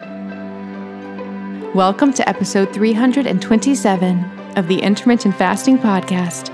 Welcome to episode 327 of the Intermittent Fasting Podcast.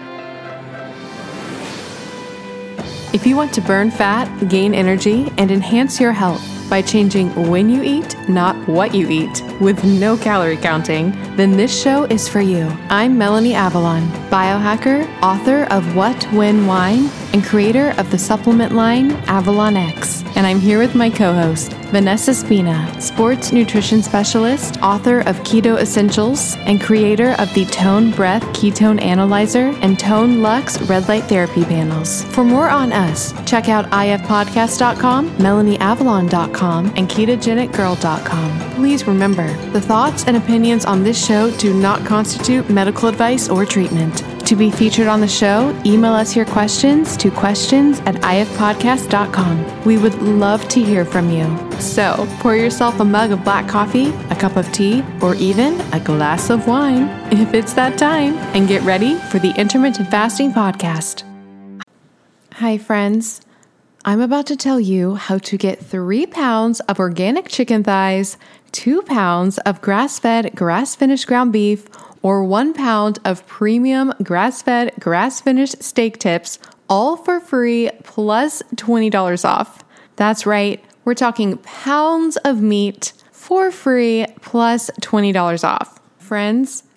If you want to burn fat, gain energy, and enhance your health by changing when you eat, not what you eat, with no calorie counting, then this show is for you. I'm Melanie Avalon, biohacker, author of What, When, Wine, and creator of the supplement line Avalon X. And I'm here with my co host, Vanessa Spina, sports nutrition specialist, author of Keto Essentials, and creator of the Tone Breath Ketone Analyzer and Tone Lux Red Light Therapy panels. For more on us, check out ifpodcast.com, melanieavalon.com, and ketogenicgirl.com. Please remember, the thoughts and opinions on this show do not constitute medical advice or treatment. To be featured on the show, email us your questions to questions at ifpodcast.com. We would love to hear from you. So pour yourself a mug of black coffee, a cup of tea, or even a glass of wine if it's that time, and get ready for the Intermittent Fasting Podcast. Hi, friends. I'm about to tell you how to get three pounds of organic chicken thighs, two pounds of grass fed, grass finished ground beef, or one pound of premium grass fed, grass finished steak tips, all for free plus $20 off. That's right, we're talking pounds of meat for free plus $20 off. Friends,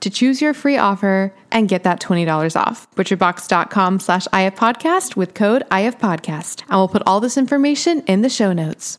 to choose your free offer and get that $20 off. Butcherbox.com slash ifpodcast with code ifpodcast. And we'll put all this information in the show notes.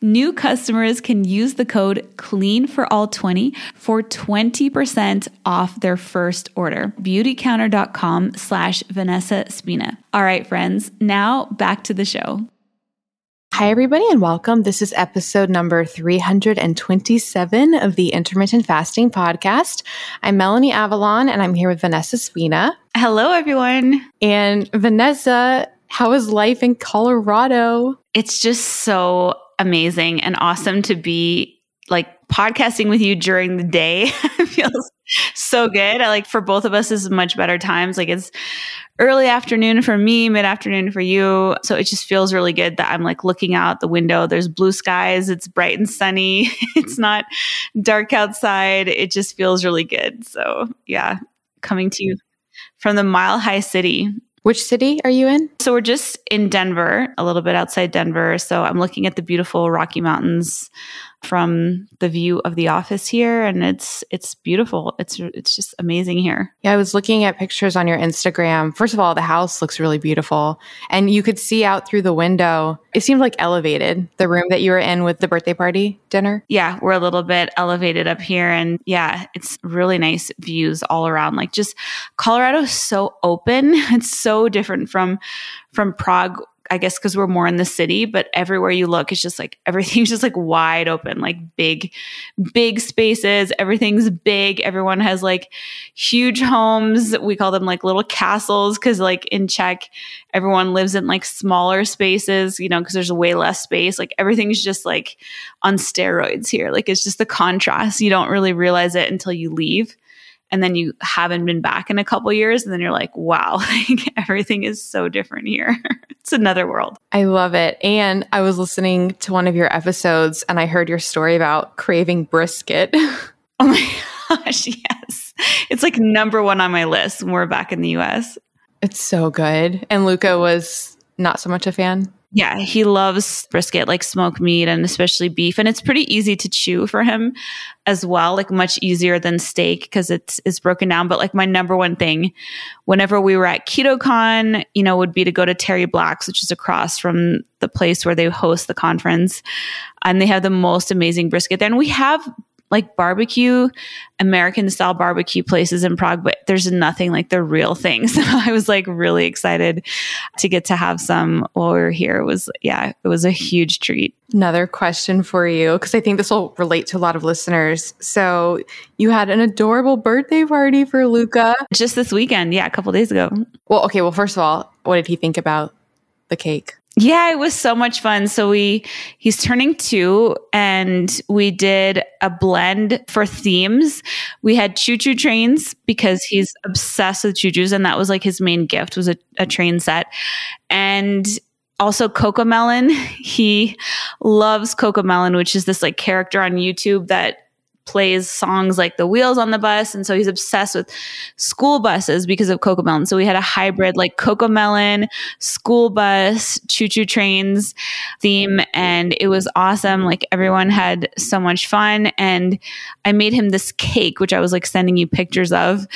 New customers can use the code CLEAN for all 20 for 20% off their first order. Beautycounter.com slash Vanessa Spina. All right, friends, now back to the show. Hi, everybody, and welcome. This is episode number 327 of the Intermittent Fasting Podcast. I'm Melanie Avalon, and I'm here with Vanessa Spina. Hello, everyone. And Vanessa, how is life in Colorado? It's just so amazing and awesome to be like podcasting with you during the day feels so good. I like for both of us is much better times. Like it's early afternoon for me, mid afternoon for you. So it just feels really good that I'm like looking out the window. There's blue skies. It's bright and sunny. it's mm-hmm. not dark outside. It just feels really good. So yeah, coming to you from the mile high city which city are you in? So we're just in Denver, a little bit outside Denver. So I'm looking at the beautiful Rocky Mountains from the view of the office here and it's it's beautiful. It's it's just amazing here. Yeah i was looking at pictures on your instagram. First of all the house looks really beautiful and you could see out through the window it seemed like elevated the room that you were in with the birthday party dinner. Yeah we're a little bit elevated up here and yeah it's really nice views all around. Like just colorado's so open. It's so different from from prague I guess because we're more in the city, but everywhere you look, it's just like everything's just like wide open, like big, big spaces. Everything's big. Everyone has like huge homes. We call them like little castles because, like, in Czech, everyone lives in like smaller spaces, you know, because there's way less space. Like, everything's just like on steroids here. Like, it's just the contrast. You don't really realize it until you leave and then you haven't been back in a couple years and then you're like wow like everything is so different here. It's another world. I love it. And i was listening to one of your episodes and i heard your story about craving brisket. Oh my gosh yes. It's like number one on my list when we're back in the us it's so good. And luca was not so much a fan yeah, he loves brisket, like smoked meat and especially beef. And it's pretty easy to chew for him as well, like much easier than steak because it's it's broken down. But like my number one thing, whenever we were at KetoCon, you know, would be to go to Terry Black's, which is across from the place where they host the conference. And they have the most amazing brisket there. And we have like barbecue, American style barbecue places in Prague, but there's nothing like the real thing. So I was like really excited to get to have some while we were here. It was, yeah, it was a huge treat. Another question for you, because I think this will relate to a lot of listeners. So you had an adorable birthday party for Luca. Just this weekend. Yeah, a couple days ago. Well, okay. Well, first of all, what did he think about the cake? Yeah, it was so much fun. So we he's turning 2 and we did a blend for themes. We had choo-choo trains because he's obsessed with choo-choos and that was like his main gift was a, a train set. And also CoComelon. He loves CoComelon, which is this like character on YouTube that plays songs like the wheels on the bus and so he's obsessed with school buses because of CoComelon so we had a hybrid like CoComelon school bus choo choo trains theme and it was awesome like everyone had so much fun and i made him this cake which i was like sending you pictures of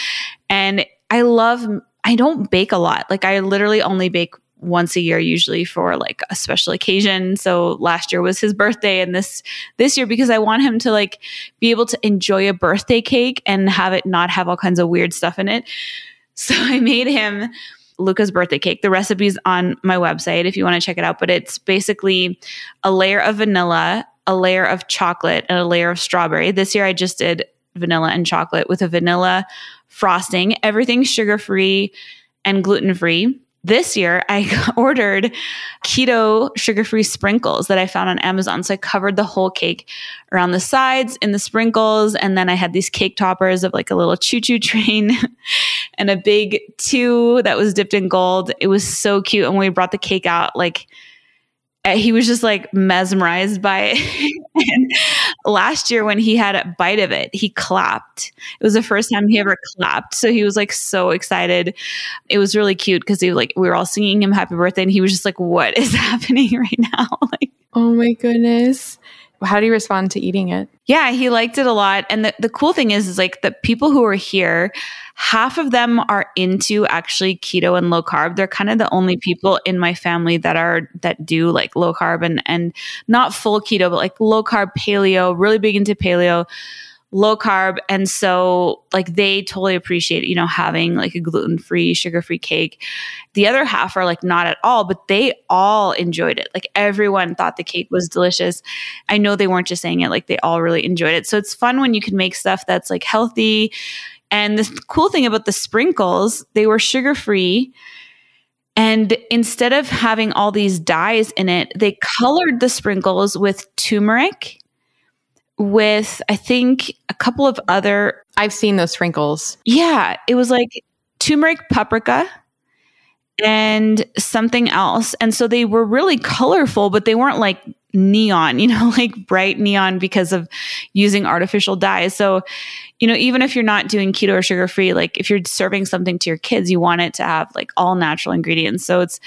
and i love I don't bake a lot. Like I literally only bake once a year usually for like a special occasion. So last year was his birthday and this this year because i want him to like be able to enjoy a birthday cake and have it not have all kinds of weird stuff in it. So i made him luca's birthday cake. The recipe's on my website if you want to check it out but it's basically a layer of vanilla a layer of chocolate and a layer of strawberry. This year i just did vanilla and chocolate with a vanilla frosting. Everything's sugar free and gluten free this year I ordered keto sugar free sprinkles that I found on Amazon. So I covered the whole cake around the sides in the sprinkles. And then I had these cake toppers of like a little choo choo train and a big two that was dipped in gold. It was so cute. And when we brought the cake out, like Uh, he was just like mesmerized by it. and last year when he had a bite of it, he clapped. It was the first time he ever clapped. So he was like so excited. It was really cute because he like we were all singing him happy birthday and he was just like, What is happening right now? like Oh my goodness. How do you respond to eating it? Yeah, he liked it a lot. And the, the cool thing is, is like the people who are here half of them are into actually keto and low carb. They're kind of the only people in my family that are that do like low carb and and not full keto, but like low carb paleo, really big into paleo low carb. And so like they totally appreciate you know having like a gluten-free sugar-free cake. The other half are like not at all but they all enjoyed it. Like everyone thought the cake was delicious. I know they weren't just saying it like they all really enjoyed it. So it's fun when you can make stuff that's like healthy and the cool thing about the sprinkles, they were sugar free. And instead of having all these dyes in it, they colored the sprinkles with turmeric, with I think a couple of other. I've seen those sprinkles. Yeah, it was like turmeric, paprika, and something else. And so they were really colorful, but they weren't like neon, you know, like bright neon because of using artificial dyes. So you know, even if you're not doing keto or sugar free, like if you're serving something to your kids, you want it to have like all natural ingredients. So it's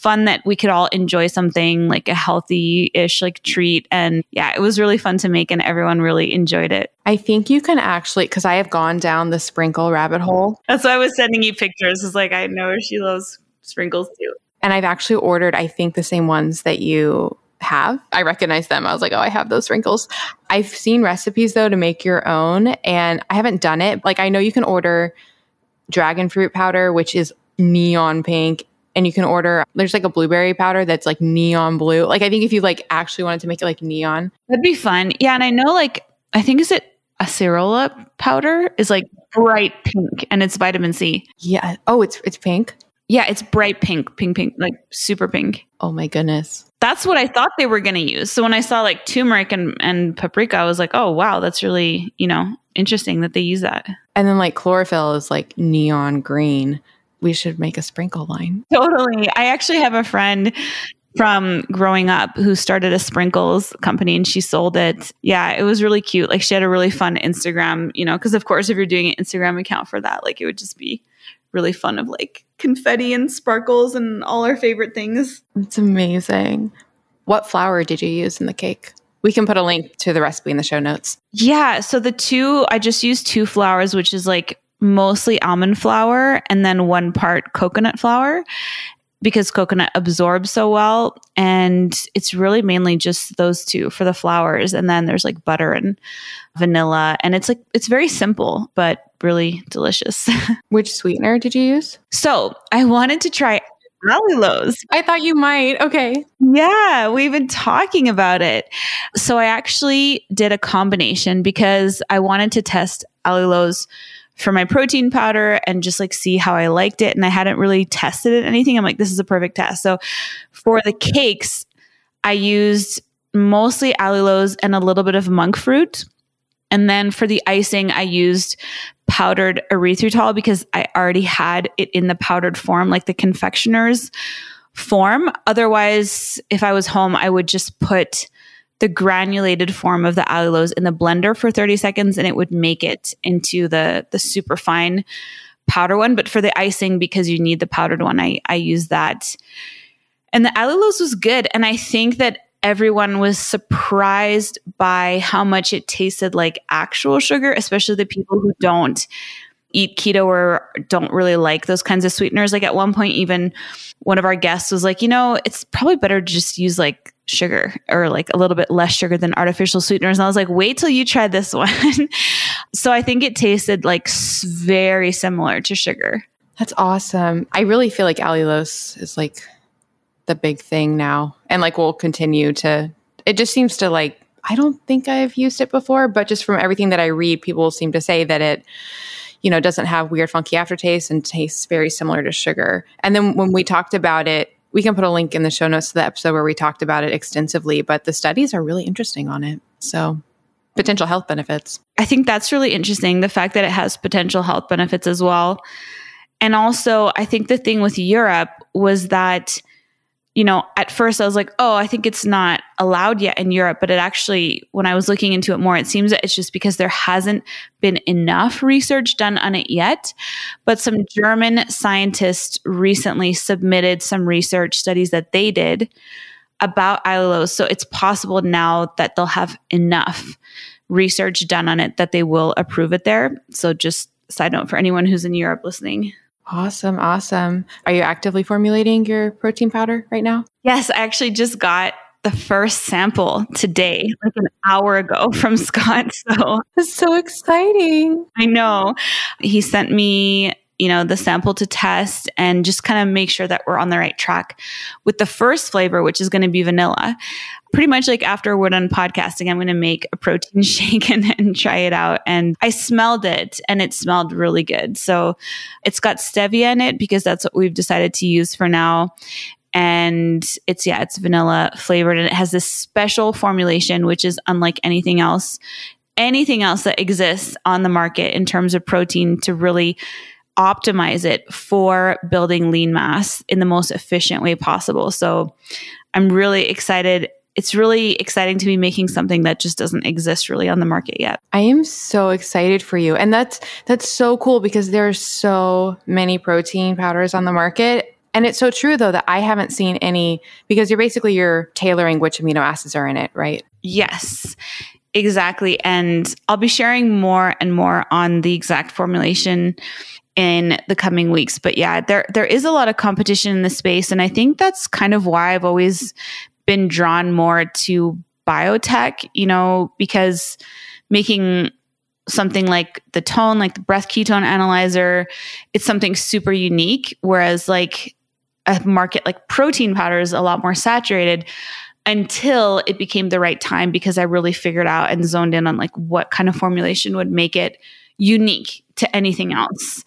fun that we could all enjoy something like a healthy ish like treat. And yeah, it was really fun to make and everyone really enjoyed it. I think you can actually, because I have gone down the sprinkle rabbit hole. That's why I was sending you pictures. It's like, I know she loves sprinkles too. And I've actually ordered, I think, the same ones that you have. I recognize them. I was like, oh, I have those wrinkles. I've seen recipes though to make your own, and I haven't done it. Like, I know you can order dragon fruit powder, which is neon pink. And you can order, there's like a blueberry powder that's like neon blue. Like, I think if you like actually wanted to make it like neon, that'd be fun. Yeah. And I know, like, I think is it acerola powder is like bright pink and it's vitamin C. Yeah. Oh, it's it's pink. Yeah, it's bright pink, pink, pink, like super pink. Oh my goodness. That's what I thought they were going to use. So when I saw like turmeric and, and paprika, I was like, oh, wow, that's really, you know, interesting that they use that. And then like chlorophyll is like neon green. We should make a sprinkle line. Totally. I actually have a friend from growing up who started a sprinkles company and she sold it. Yeah, it was really cute. Like she had a really fun Instagram, you know, because of course, if you're doing an Instagram account for that, like it would just be really fun of like confetti and sparkles and all our favorite things. It's amazing. What flour did you use in the cake? We can put a link to the recipe in the show notes. Yeah. So the two, I just used two flours, which is like mostly almond flour and then one part coconut flour. Because coconut absorbs so well. And it's really mainly just those two for the flours. And then there's like butter and vanilla. And it's like, it's very simple, but really delicious. Which sweetener did you use? So I wanted to try allulose. I thought you might. Okay. Yeah, we've been talking about it. So I actually did a combination because I wanted to test allulose for my protein powder and just like see how I liked it. And I hadn't really tested it anything. I'm like, this is a perfect test. So for the cakes, I used mostly allulose and a little bit of monk fruit. And then for the icing, I used powdered erythritol because I already had it in the powdered form, like the confectioner's form. Otherwise, if I was home, I would just put the granulated form of the allulose in the blender for 30 seconds and it would make it into the the super fine powder one. But for the icing because you need the powdered one i i use that. And the allulose was good and i think that everyone was surprised by how much it tasted like actual sugar especially the people who don't eat keto or don't really like those kinds of sweeteners like at one point even one of our guests was like you know it's probably better to just use like sugar or like a little bit less sugar than artificial sweeteners. And I was like, wait till you try this one. so I think it tasted like very similar to sugar. That's awesome. I really feel like allulose is like the big thing now and like we'll continue to, it just seems to like, I don't think I've used it before, but just from everything that I read, people seem to say that it, you know, doesn't have weird, funky aftertaste and tastes very similar to sugar. And then when we talked about it, we can put a link in the show notes to the episode where we talked about it extensively, but the studies are really interesting on it. So, potential health benefits. I think that's really interesting. The fact that it has potential health benefits as well. And also, I think the thing with Europe was that you know, at first I was like, oh, I think it's not allowed yet in Europe. But it actually, when I was looking into it more, it seems that it's just because there hasn't been enough research done on it yet. But some German scientists recently submitted some research studies that they did about allulose. So it's possible now that they'll have enough research done on it that they will approve it there. So just side note for anyone who's in Europe listening. Awesome. Awesome. Are you actively formulating your protein powder right now? Yes, I actually just got the first sample today, like an hour ago from Scott. So it's so exciting. I know. He sent me you know, the sample to test and just kind of make sure that we're on the right track with the first flavor, which is going to be vanilla. Pretty much like after we're done podcasting, I'm going to make a protein shake and, and try it out. And I smelled it and it smelled really good. So it's got stevia in it because that's what we've decided to use for now and it's yeah it's vanilla flavored and it has this special formulation which is unlike anything else anything else that exists on the market in terms of protein to really optimize it for building lean mass in the most efficient way possible. So I'm really excited. It's really exciting to be making something that just doesn't exist really on the market yet. I am so excited for you. And that's that's so cool because there are so many protein powders on the market. And it's so true though that I haven't seen any because you're basically you're tailoring which amino acids are in it, right? Yes. Exactly. And I'll be sharing more and more on the exact formulation in the coming weeks. But yeah, there there is a lot of competition in the space, and I think that's kind of why I've always been drawn more to biotech. You know, because making something like the tone, like the breath ketone analyzer, it's something super unique. Whereas like a market like protein powder is a lot more saturated until it became the right time because I really figured out and zoned in on like what kind of formulation would make it unique to anything else.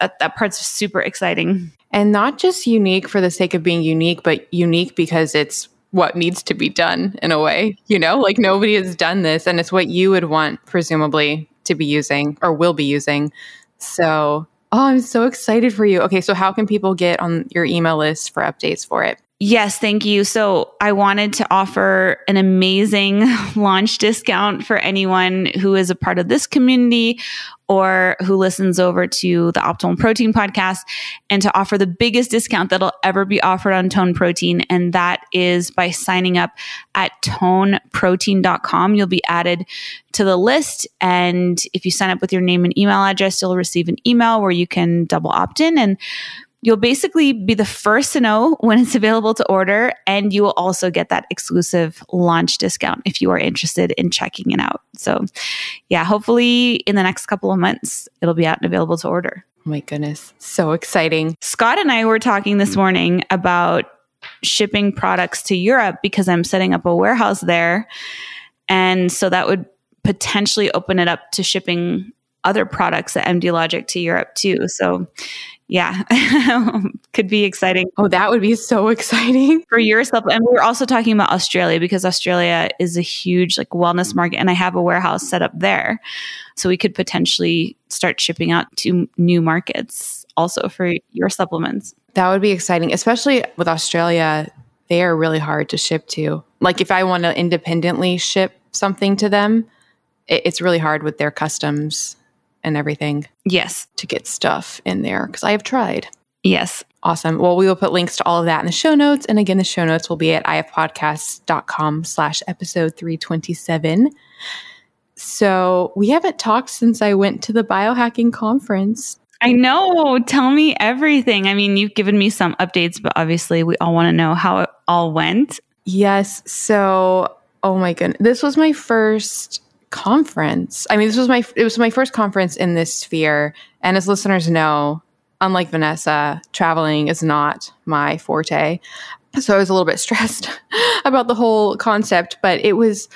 That that part's super exciting. And not just unique for the sake of being unique, but unique because it's what needs to be done in a way, you know? Like nobody has done this and it's what you would want presumably to be using or will be using. So, oh, I'm so excited for you. Okay, so how can people get on your email list for updates for it? Yes, thank you. So I wanted to offer an amazing launch discount for anyone who is a part of this community or who listens over to the Optimal Protein podcast and to offer the biggest discount that'll ever be offered on Tone Protein. And that is by signing up at toneprotein.com. You'll be added to the list. And if you sign up with your name and email address, you'll receive an email where you can double opt in and You'll basically be the first to know when it's available to order, and you will also get that exclusive launch discount if you are interested in checking it out. So, yeah, hopefully in the next couple of months, it'll be out and available to order. Oh my goodness, so exciting. Scott and I were talking this morning about shipping products to Europe because I'm setting up a warehouse there. And so that would potentially open it up to shipping other products at MD Logic to Europe too. So yeah, could be exciting. Oh, that would be so exciting for your supplement. And we are also talking about Australia because Australia is a huge like wellness market, and I have a warehouse set up there, so we could potentially start shipping out to new markets also for your supplements. That would be exciting, especially with Australia. They are really hard to ship to. Like if I want to independently ship something to them, it's really hard with their customs and everything. Yes. To get stuff in there because I have tried. Yes. Awesome. Well, we will put links to all of that in the show notes. And again, the show notes will be at ifpodcast.com slash episode 327. So we haven't talked since I went to the biohacking conference. I know. Tell me everything. I mean, you've given me some updates, but obviously we all want to know how it all went. Yes. So, oh my goodness. This was my first conference. I mean, this was my it was my first conference in this sphere, and as listeners know, unlike Vanessa, traveling is not my forte. So I was a little bit stressed about the whole concept, but it was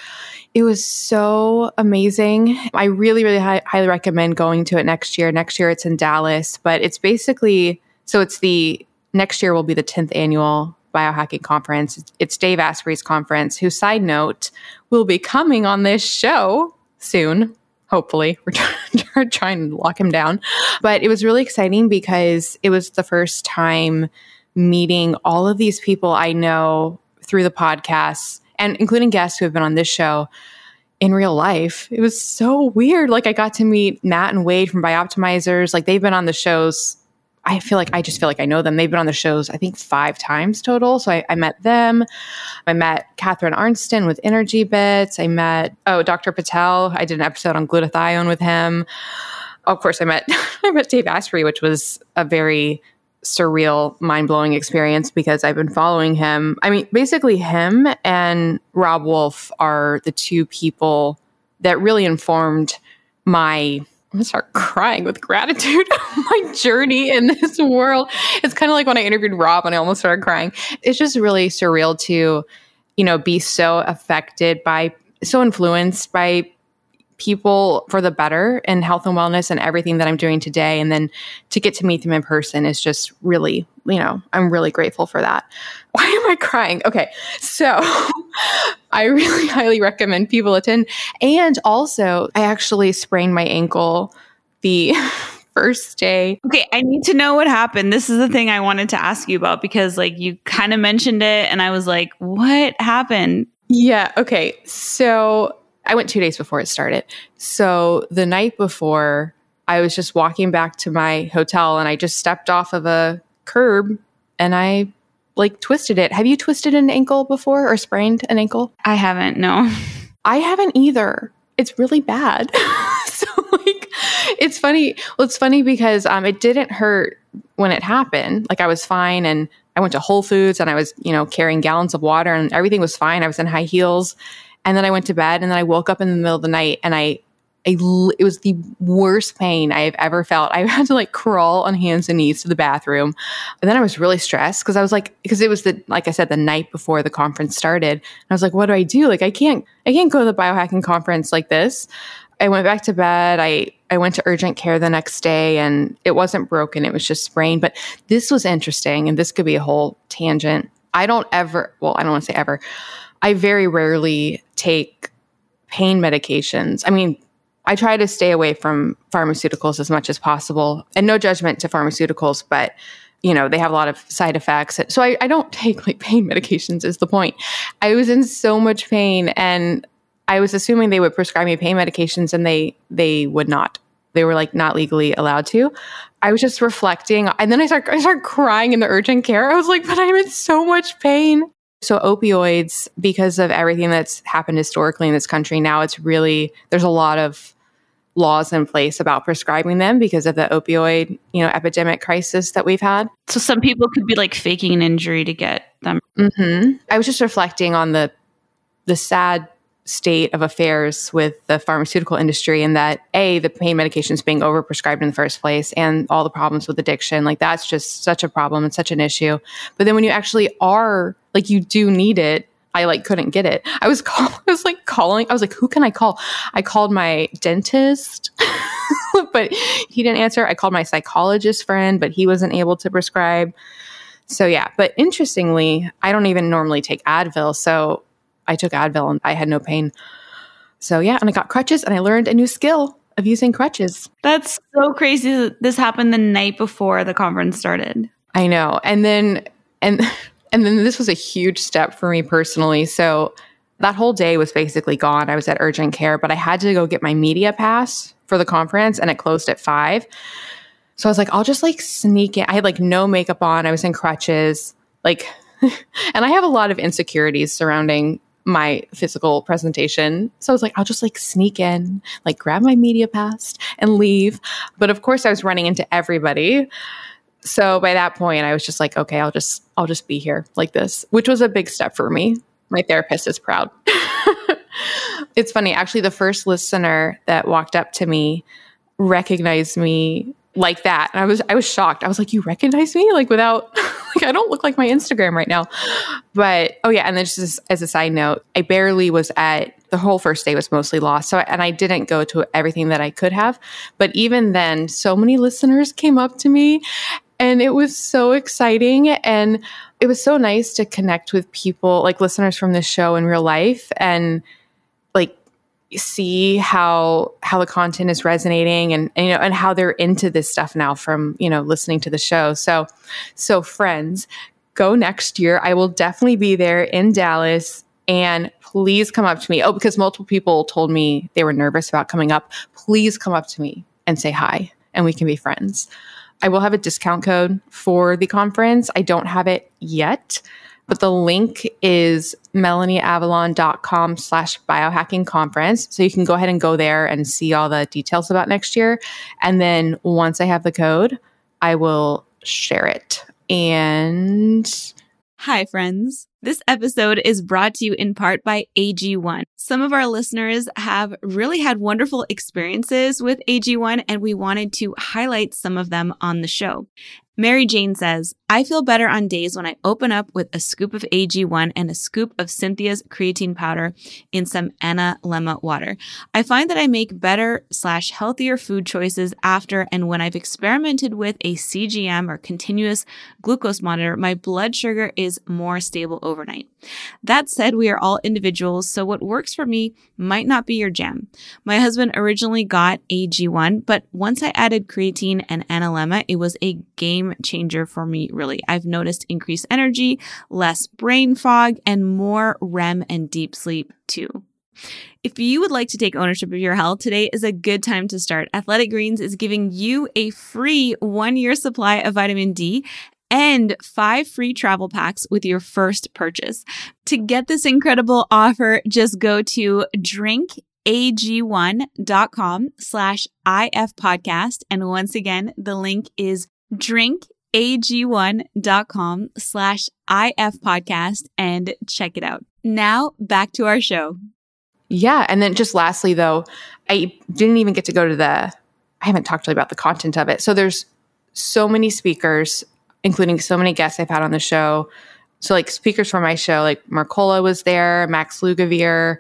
it was so amazing. I really really hi- highly recommend going to it next year. Next year it's in Dallas, but it's basically so it's the next year will be the 10th annual biohacking conference. It's Dave Asprey's conference, who, side note, will be coming on this show soon. Hopefully, we're trying to lock him down. But it was really exciting because it was the first time meeting all of these people I know through the podcasts and including guests who have been on this show in real life. It was so weird. Like I got to meet Matt and Wade from Bioptimizers. Like they've been on the shows I feel like I just feel like I know them. They've been on the shows, I think, five times total. So I, I met them. I met Catharine Arnston with Energy Bits. I met, oh, Dr. Patel. I did an episode on glutathione with him. Of course, I met I met Dave Asprey, which was a very surreal, mind blowing experience because I've been following him. I mean, basically, him and Robb Wolf are the two people that really informed my I'm gonna start crying with gratitude my journey in this world. It's kind of like when I interviewed Rob and I almost started crying. It's just really surreal to, you know, be so affected by, so influenced by people for the better in health and wellness and everything that I'm doing today. And then to get to meet them in person is just really, you know, I'm really grateful for that. Why am I crying? Okay. So I really highly recommend people attend. And also, I actually sprained my ankle the first day. Okay, I need to know what happened. This is the thing I wanted to ask you about because like you kind of mentioned it and I was like, what happened? Yeah, okay. So I went two days before it started. So the night before, I was just walking back to my hotel and I just stepped off of a curb and I like twisted it. Have you twisted an ankle before or sprained an ankle? I haven't, no. I haven't either. It's really bad. so like it's funny. Well, it's funny because um it didn't hurt when it happened. Like I was fine and I went to Whole Foods and I was, you know, carrying gallons of water and everything was fine. I was in high heels and then I went to bed and then I woke up in the middle of the night and I, I it was the worst pain I have ever felt. I had to like crawl on hands and knees to the bathroom. And then I was really stressed because I was like, because it was the, like I said, the night before the conference started. And I was like, what do I do? Like, I can't, I can't go to the biohacking conference like this. I went back to bed. I, I went to urgent care the next day and it wasn't broken. It was just sprained. But this was interesting and this could be a whole tangent. I don't ever, well, I don't want to say ever. I very rarely take pain medications. I mean, I try to stay away from pharmaceuticals as much as possible. And no judgment to pharmaceuticals, but you know, they have a lot of side effects. So I, I don't take like pain medications is the point. I was in so much pain and I was assuming they would prescribe me pain medications and they they would not. They were like not legally allowed to. I was just reflecting and then I start I start crying in the urgent care. I was like, but I'm in so much pain. So, opioids, because of everything that's happened historically in this country, now it's really, there's a lot of laws in place about prescribing them because of the opioid, you know, epidemic crisis that we've had. So some people could be like faking an injury to get them. Mm-hmm. I was just reflecting on the the sad state of affairs with the pharmaceutical industry and that a the pain medications being overprescribed in the first place and all the problems with addiction like that's just such a problem and such an issue but then when you actually are like you do need it I like couldn't get it. I was call- I was like calling. I was like, who can I call? I called my dentist, but he didn't answer. I called my psychologist friend, but he wasn't able to prescribe. So yeah, but interestingly, I don't even normally take Advil. So I took Advil and I had no pain. So yeah, and I got crutches and I learned a new skill of using crutches. That's so crazy this happened the night before the conference started. I know. And then and and then this was a huge step for me personally. So that whole day was basically gone. I was at urgent care, but I had to go get my media pass for the conference and it closed at 5. So I was like, I'll just like sneak in. I had like no makeup on. I was in crutches. Like and I have a lot of insecurities surrounding my physical presentation. So I was like, I'll just like sneak in, like grab my media pass and leave. But of course, I was running into everybody. So by that point, I was just like, okay, I'll just I'll just be here like this, which was a big step for me. My therapist is proud. it's funny, actually, the first listener that walked up to me recognized me like that. And I was I was shocked. I was like, "You recognize me?" Like without like I don't look like my Instagram right now. But oh yeah, and then just as, a side note, I barely was at the whole first day was mostly lost. So and I didn't go to everything that I could have. But even then, so many listeners came up to me and it was so exciting and it was so nice to connect with people like listeners from this show in real life and see how how the content is resonating and, and, you know and how they're into this stuff now from you know listening to the show. So so friends go next year. I will definitely be there in dallas and please come up to me. Oh because multiple people told me they were nervous about coming up. Please come up to me and say hi and we can be friends. I will have a discount code for the conference. I don't have it yet but the link is melanieavalon.com slash biohacking conference. So you can go ahead and go there and see all the details about next year. And then once I have the code, I will share it. And hi, friends. This episode is brought to you in part by AG1. Some of our listeners have really had wonderful experiences with AG1, and we wanted to highlight some of them on the show. Mary Jane says, I feel better on days when I open up with a scoop of AG1 and a scoop of Cynthia's creatine powder in some Analemma water. I find that I make better slash healthier food choices after and when I've experimented with a CGM or continuous glucose monitor, my blood sugar is more stable overnight. That said, we are all individuals, so what works for me might not be your jam. My husband originally got AG1, but once I added creatine and Analemma, it was a game changer for me, really. I've noticed increased energy, less brain fog, and more REM and deep sleep too. If you would like to take ownership of your health, today is a good time to start. Athletic Greens is giving you a free one year supply of vitamin D and five free travel packs with your first purchase. To get this incredible offer, just go to drinkag1.com slash if podcast. And once again, the link is drinkag1.com slash if podcast and check it out. Now back to our show. Yeah. And then just lastly, though, I didn't even get to go to the, I haven't talked to you about the content of it. So there's so many speakers including so many guests I've had on the show. So, like speakers for my show, like Mercola was there, Max Lugavere,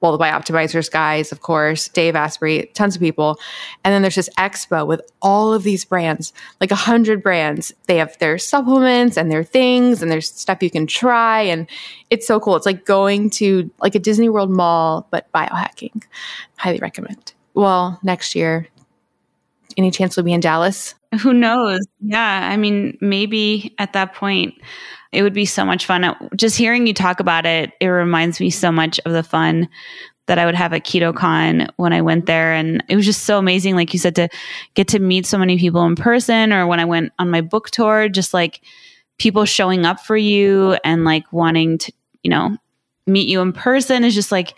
well, the Bioptimizers guys, of course, Dave Asprey, tons of people. And then there's this expo with all of these brands, like a hundred brands. They have their supplements and their things and there's stuff you can try. And it's so cool. It's like going to like a Disney World mall, but biohacking. Highly recommend. Well, next year, any chance we'll be in Dallas? Who knows? Yeah. I mean, maybe at that point, it would be so much fun. Uh, just hearing you talk about it, it reminds me so much of the fun that I would have at KetoCon when I went there. And it was just so amazing, like you said, to get to meet so many people in person, or when I went on my book tour, just like people showing up for you and like wanting to, you know, meet you in person is just like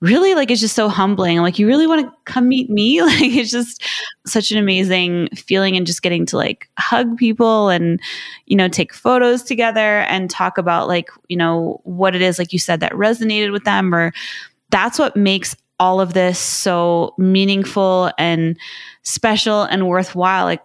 really like it's just so humbling. Like, you really want to come meet me? Like it's just such an amazing feeling and just getting to like hug people and, you know, take photos together and talk about like, you know, what it is, like you said, that resonated with them or that's what makes all of this so meaningful and special and worthwhile. Like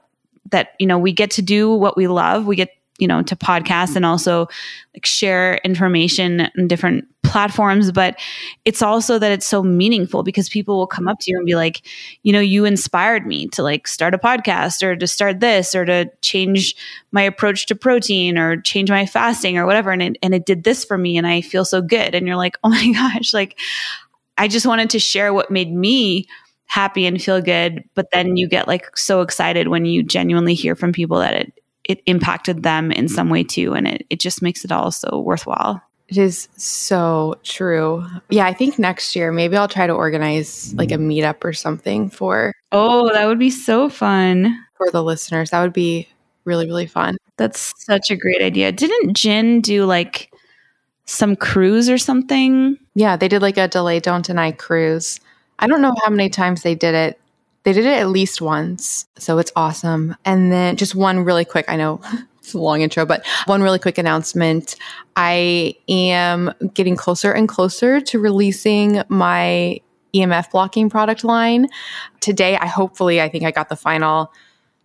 that, you know, we get to do what we love. We get you know to podcasts and also like share information in different platforms. But it's also that it's so meaningful because people will come up to you and be like you know you inspired me to like start a podcast or to start this or to change my approach to protein or change my fasting or whatever. And it, and it did this for me and i feel so good. And you're like oh my gosh like i just wanted to share what made me happy and feel good. But then you get like so excited when you genuinely hear from people that it it impacted them in some way too. And it, it just makes it all so worthwhile. It is so true. Yeah, I think next year maybe I'll try to organize like a meetup or something for Oh, that would be so fun. For the listeners. That would be really really fun. That's such a great idea. Didn't Gin do like some cruise or something? Yeah, they did like a delay don't deny cruise. I don't know how many times they did it. They did it at least once. So it's awesome. And then just one really quick, I know it's a long intro, but one really quick announcement. I am getting closer and closer to releasing my EMF blocking product line. Today, I hopefully, I think I got the final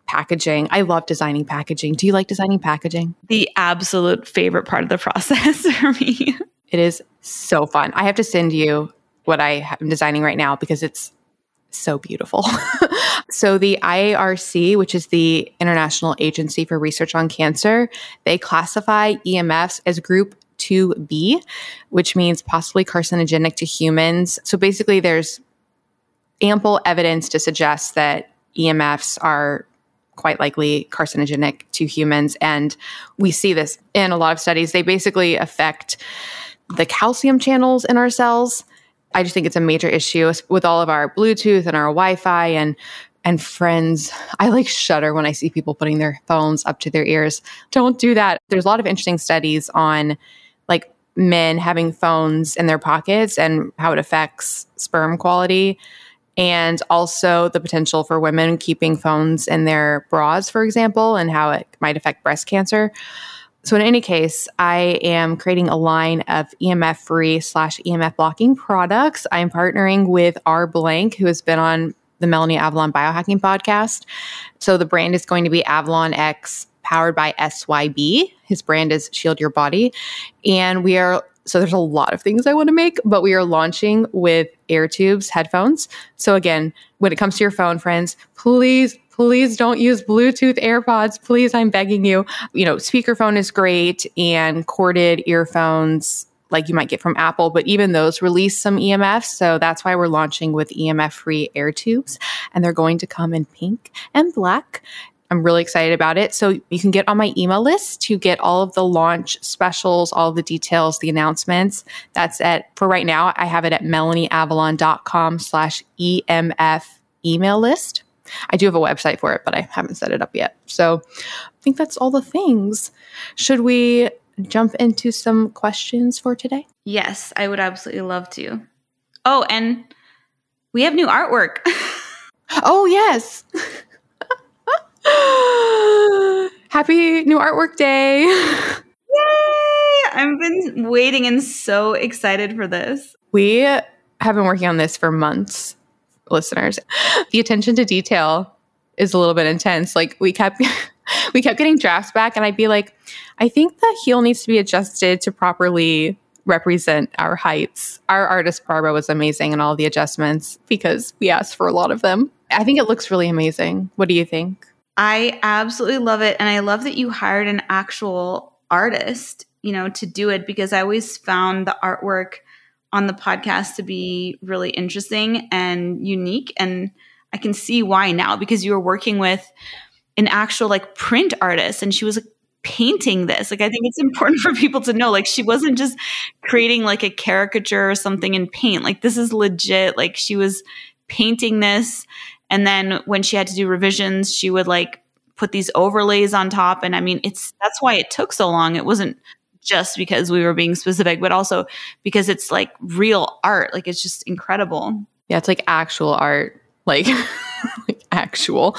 packaging. I love designing packaging. Do you like designing packaging? The absolute favorite part of the process for me. It is so fun. I have to send you what I am designing right now because it's so beautiful. so, the IARC, which is the International Agency for Research on Cancer, they classify EMFs as group 2B, which means possibly carcinogenic to humans. So, basically, there's ample evidence to suggest that EMFs are quite likely carcinogenic to humans. And we see this in a lot of studies. They basically affect the calcium channels in our cells I just think it's a major issue with all of our Bluetooth and our Wi-Fi and and friends. I like shudder when I see people putting their phones up to their ears. Don't do that. There's a lot of interesting studies on like men having phones in their pockets and how it affects sperm quality and also the potential for women keeping phones in their bras for example and how it might affect breast cancer. So, in any case, I am creating a line of EMF free slash EMF blocking products. I'm partnering with R Blank, who has been on the Melanie Avalon Biohacking podcast. So, the brand is going to be Avalon X powered by SYB. His brand is Shield Your Body. And we are so there's a lot of things I want to make, but we are launching with AirTubes headphones. So again, when it comes to your phone, friends, please please don't use Bluetooth AirPods. Please, I'm begging you. You know, speakerphone is great and corded earphones like you might get from Apple, but even those release some EMFs. So that's why we're launching with EMF free air tubes. And they're going to come in pink and black. I'm really excited about it. So you can get on my email list to get all of the launch specials, all the details, the announcements. That's at, for right now, I have it at melanieavalon.com slash EMF email list. I do have a website for it, but I haven't set it up yet. So I think that's all the things. Should we jump into some questions for today? Yes, I would absolutely love to. Oh, and we have new artwork. oh, yes. Happy new artwork day. Yay! I've been waiting and so excited for this. We have been working on this for months listeners. The attention to detail is a little bit intense. Like we kept we kept getting drafts back and I'd be like, I think the heel needs to be adjusted to properly represent our heights. Our artist Barbara was amazing in all the adjustments because we asked for a lot of them. I think it looks really amazing. What do you think? I absolutely love it and I love that you hired an actual artist, you know, to do it because I always found the artwork on the podcast to be really interesting and unique. And I can see why now because you were working with an actual like print artist and she was like painting this. Like I think it's important for people to know like she wasn't just creating like a caricature or something in paint. Like this is legit. Like she was painting this and then when she had to do revisions, she would like put these overlays on top and I mean it's that's why it took so long. It wasn't just because we were being specific, but also because it's like real art. Like it's just incredible. Yeah, it's like actual art. Like, like actual.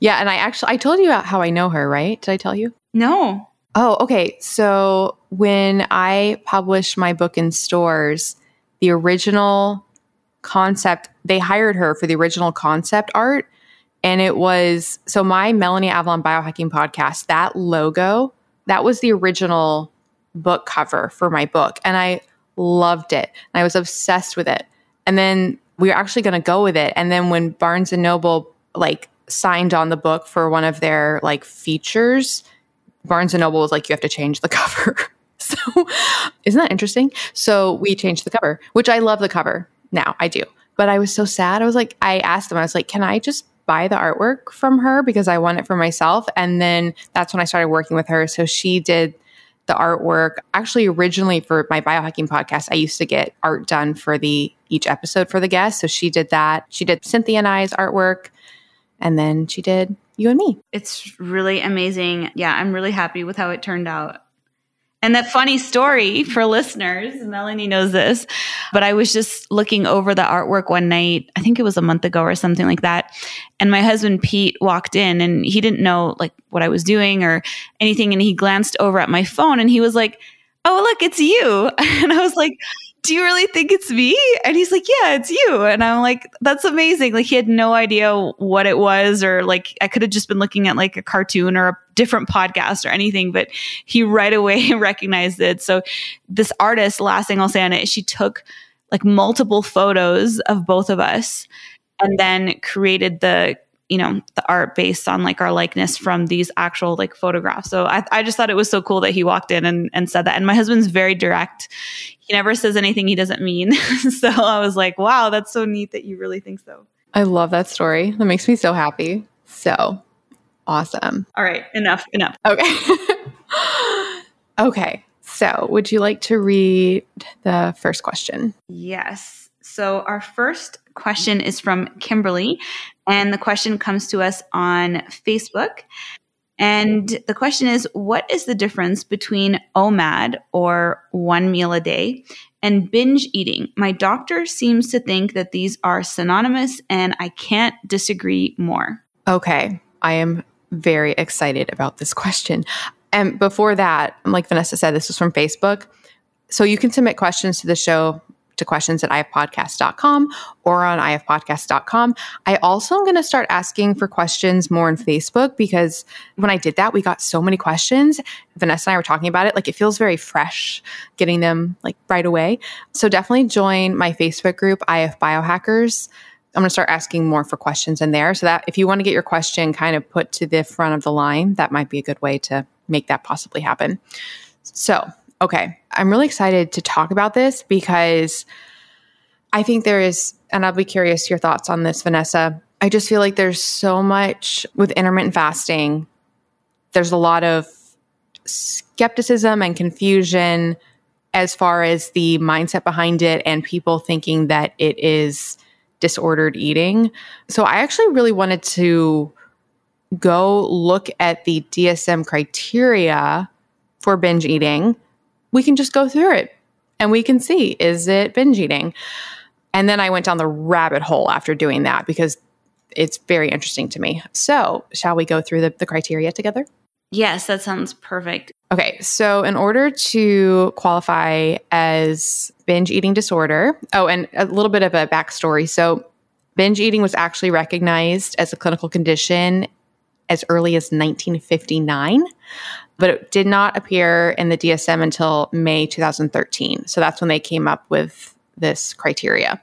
Yeah, and I actually I told you about how I know her, right? Did I tell you? No. Oh, okay. So when I published my book in stores, the original concept, they hired her for the original concept art. And it was so my Melanie Avalon biohacking podcast, that logo, that was the original book cover for my book. And I loved it. And I was obsessed with it. And then we were actually going to go with it. And then when Barnes and Noble like signed on the book for one of their like features, Barnes and Noble was like, you have to change the cover. so isn't that interesting? So we changed the cover, which I love the cover now. I do. But I was so sad. I was like, I asked them, I was like, can I just buy the artwork from her because I want it for myself? And then that's when I started working with her. So she did the artwork. Actually, originally for my biohacking podcast, I used to get art done for the each episode for the guests. So she did that. She did Cynthia and I's artwork, and then she did you and me. It's really amazing. Yeah, I'm really happy with how it turned out. And that funny story for listeners, Melanie knows this, but I was just looking over the artwork one night. I think it was a month ago or something like that. And my husband Pete walked in and he didn't know like what I was doing or anything. And he glanced over at my phone and he was like, Oh, look, it's you. And I was like, do you really think it's me? And he's like, yeah, it's you. And I'm like, that's amazing. Like he had no idea what it was, or like I could have just been looking at like a cartoon or a different podcast or anything, but he right away recognized it. So this artist, last thing I'll say on it, she took like multiple photos of both of us and then created the you know the art based on like our likeness from these actual like photographs. So i, I just thought it was so cool that he walked in and, and said that. And my husband's very direct. He never says anything he doesn't mean. So i was like wow that's so neat that you really think so. I love that story. That makes me so happy. So awesome. All right enough enough. Okay. Okay so would you like to read the first question? Yes. So, our first question is from Kimberly, and the question comes to us on Facebook. And the question is What is the difference between OMAD or one meal a day and binge eating? My doctor seems to think that these are synonymous, and I can't disagree more. Okay. I am very excited about this question. And before that, like Vanessa said, this was from Facebook. So you can submit questions to the show to questions at ifpodcast.com or on ifpodcast.com. I also am going to start asking for questions more on Facebook because when I did that, we got so many questions. Vanessa and I were talking about it. Like it feels very fresh getting them like right away. So definitely join my Facebook group, IF Biohackers. I'm going to start asking more for questions in there so that if you want to get your question kind of put to the front of the line, that might be a good way to make that possibly happen. So, Okay. I'm really excited to talk about this because I think there is, and I'll be curious your thoughts on this, Vanessa. I just feel like there's so much with intermittent fasting, there's a lot of skepticism and confusion as far as the mindset behind it and people thinking that it is disordered eating. So I actually really wanted to go look at the DSM criteria for binge eating we can just go through it and we can see is it binge eating? And then I went down the rabbit hole after doing that because it's very interesting to me. So, shall we go through the, the criteria together? Yes, that sounds perfect. Okay, so in order to qualify as binge eating disorder, oh, and a little bit of a backstory. So, binge eating was actually recognized as a clinical condition as early as 1959 but it did not appear in the DSM until May 2013. So that's when they came up with this criteria.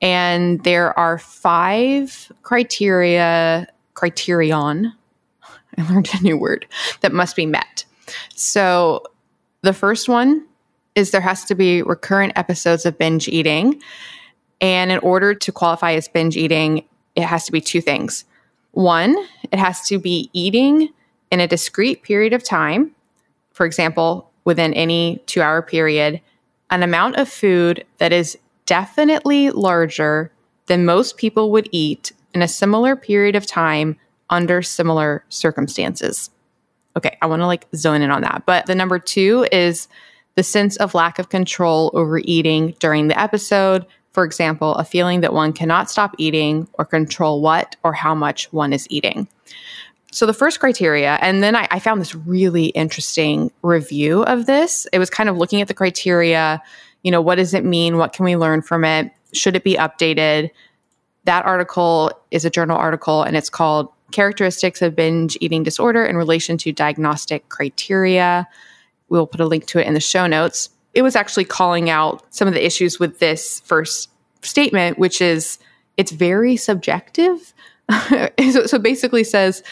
And there are five criteria, criterion, I learned a new word, that must be met. So the first one is there has to be recurrent episodes of binge eating. And in order to qualify as binge eating, it has to be two things. One, it has to be eating in a discrete period of time, for example, within any two hour period, an amount of food that is definitely larger than most people would eat in a similar period of time under similar circumstances. Okay, I want to like zone in on that. But the number two is the sense of lack of control over eating during the episode. For example, a feeling that one cannot stop eating or control what or how much one is eating. So, the first criteria, and then I, I, found this really interesting review of this. It was kind of looking at the criteria, you know, what does it mean? What can we learn from it? Should it be updated? That article is a journal article and it's called Characteristics of Binge Eating Disorder in Relation to Diagnostic Criteria. We'll put a link to it in the show notes. It was actually calling out some of the issues with this first statement, which is it's very subjective. so, so basically says,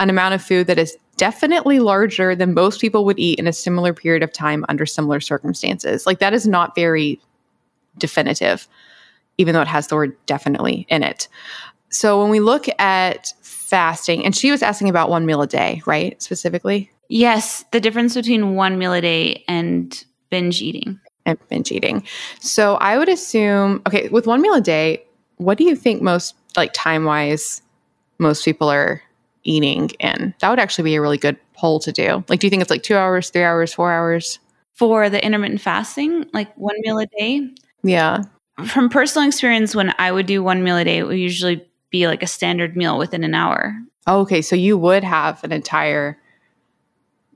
an amount of food that is definitely larger than most people would eat in a similar period of time under similar circumstances. Like that is not very definitive, even though it has the word definitely in it. So when we look at fasting, and she was asking about one meal a day, right? Specifically? Yes, the difference between one meal a day and binge eating. And binge eating. So I would assume, okay, with one meal a day, what do you think most, like time wise, most people are eating in? That would actually be a really good poll to do. Like, do you think it's like two hours, three hours, four hours? For the intermittent fasting, like one meal a day? Yeah. From personal experience, when I would do one meal a day, it would usually be like a standard meal within an hour. okay. So you would have an entire.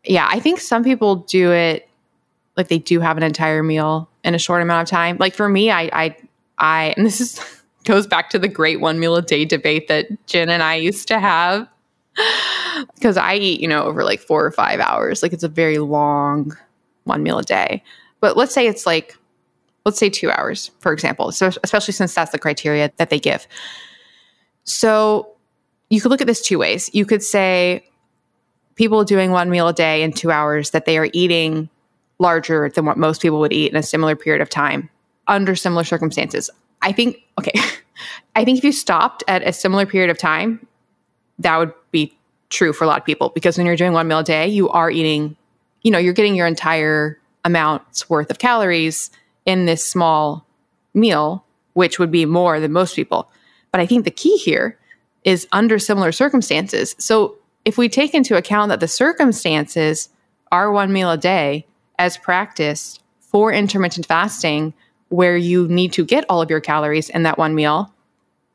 Yeah. I think some people do it like they do have an entire meal in a short amount of time. Like for me, I, I, I, and this is goes back to the great one meal a day debate that Gin and I used to have because I eat, you know, over like four or five hours. Like it's a very long one meal a day. But let's say it's like, let's say two hours, for example. So, especially since that's the criteria that they give. So, you could look at this two ways. You could say people doing one meal a day in two hours that they are eating larger than what most people would eat in a similar period of time under similar circumstances. I think, okay, I think if you stopped at a similar period of time, that would be true for a lot of people because when you're doing one meal a day, you are eating, you know, you're getting your entire amount's worth of calories in this small meal, which would be more than most people. But I think the key here is under similar circumstances. So if we take into account that the circumstances are one meal a day as practiced for intermittent fasting, where you need to get all of your calories in that one meal,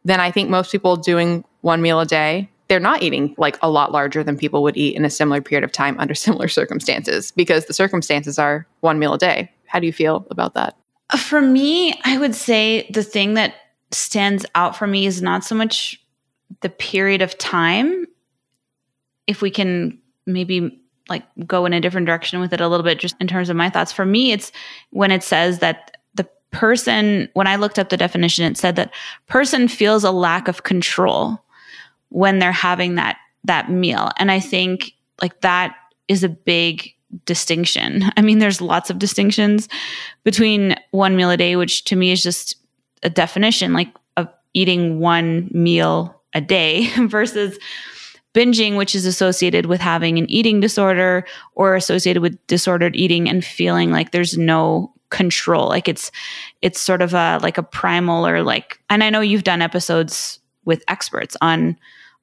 then I think most people doing one meal a day they're not eating like a lot larger than people would eat in a similar period of time under similar circumstances because the circumstances are one meal a day. How do you feel about that? For me, I would say the thing that stands out for me is not so much the period of time. If we can maybe like go in a different direction with it a little bit, just in terms of my thoughts. For me, it's when it says that the person, when I looked up the definition, it said that person feels a lack of control when they're having that that meal. And I think like that is a big distinction. I mean, there's lots of distinctions between one meal a day, which to me is just a definition like of eating one meal a day versus binging, which is associated with having an eating disorder or associated with disordered eating and feeling like there's no control. Like it's it's sort of a like a primal or like and I know you've done episodes with experts on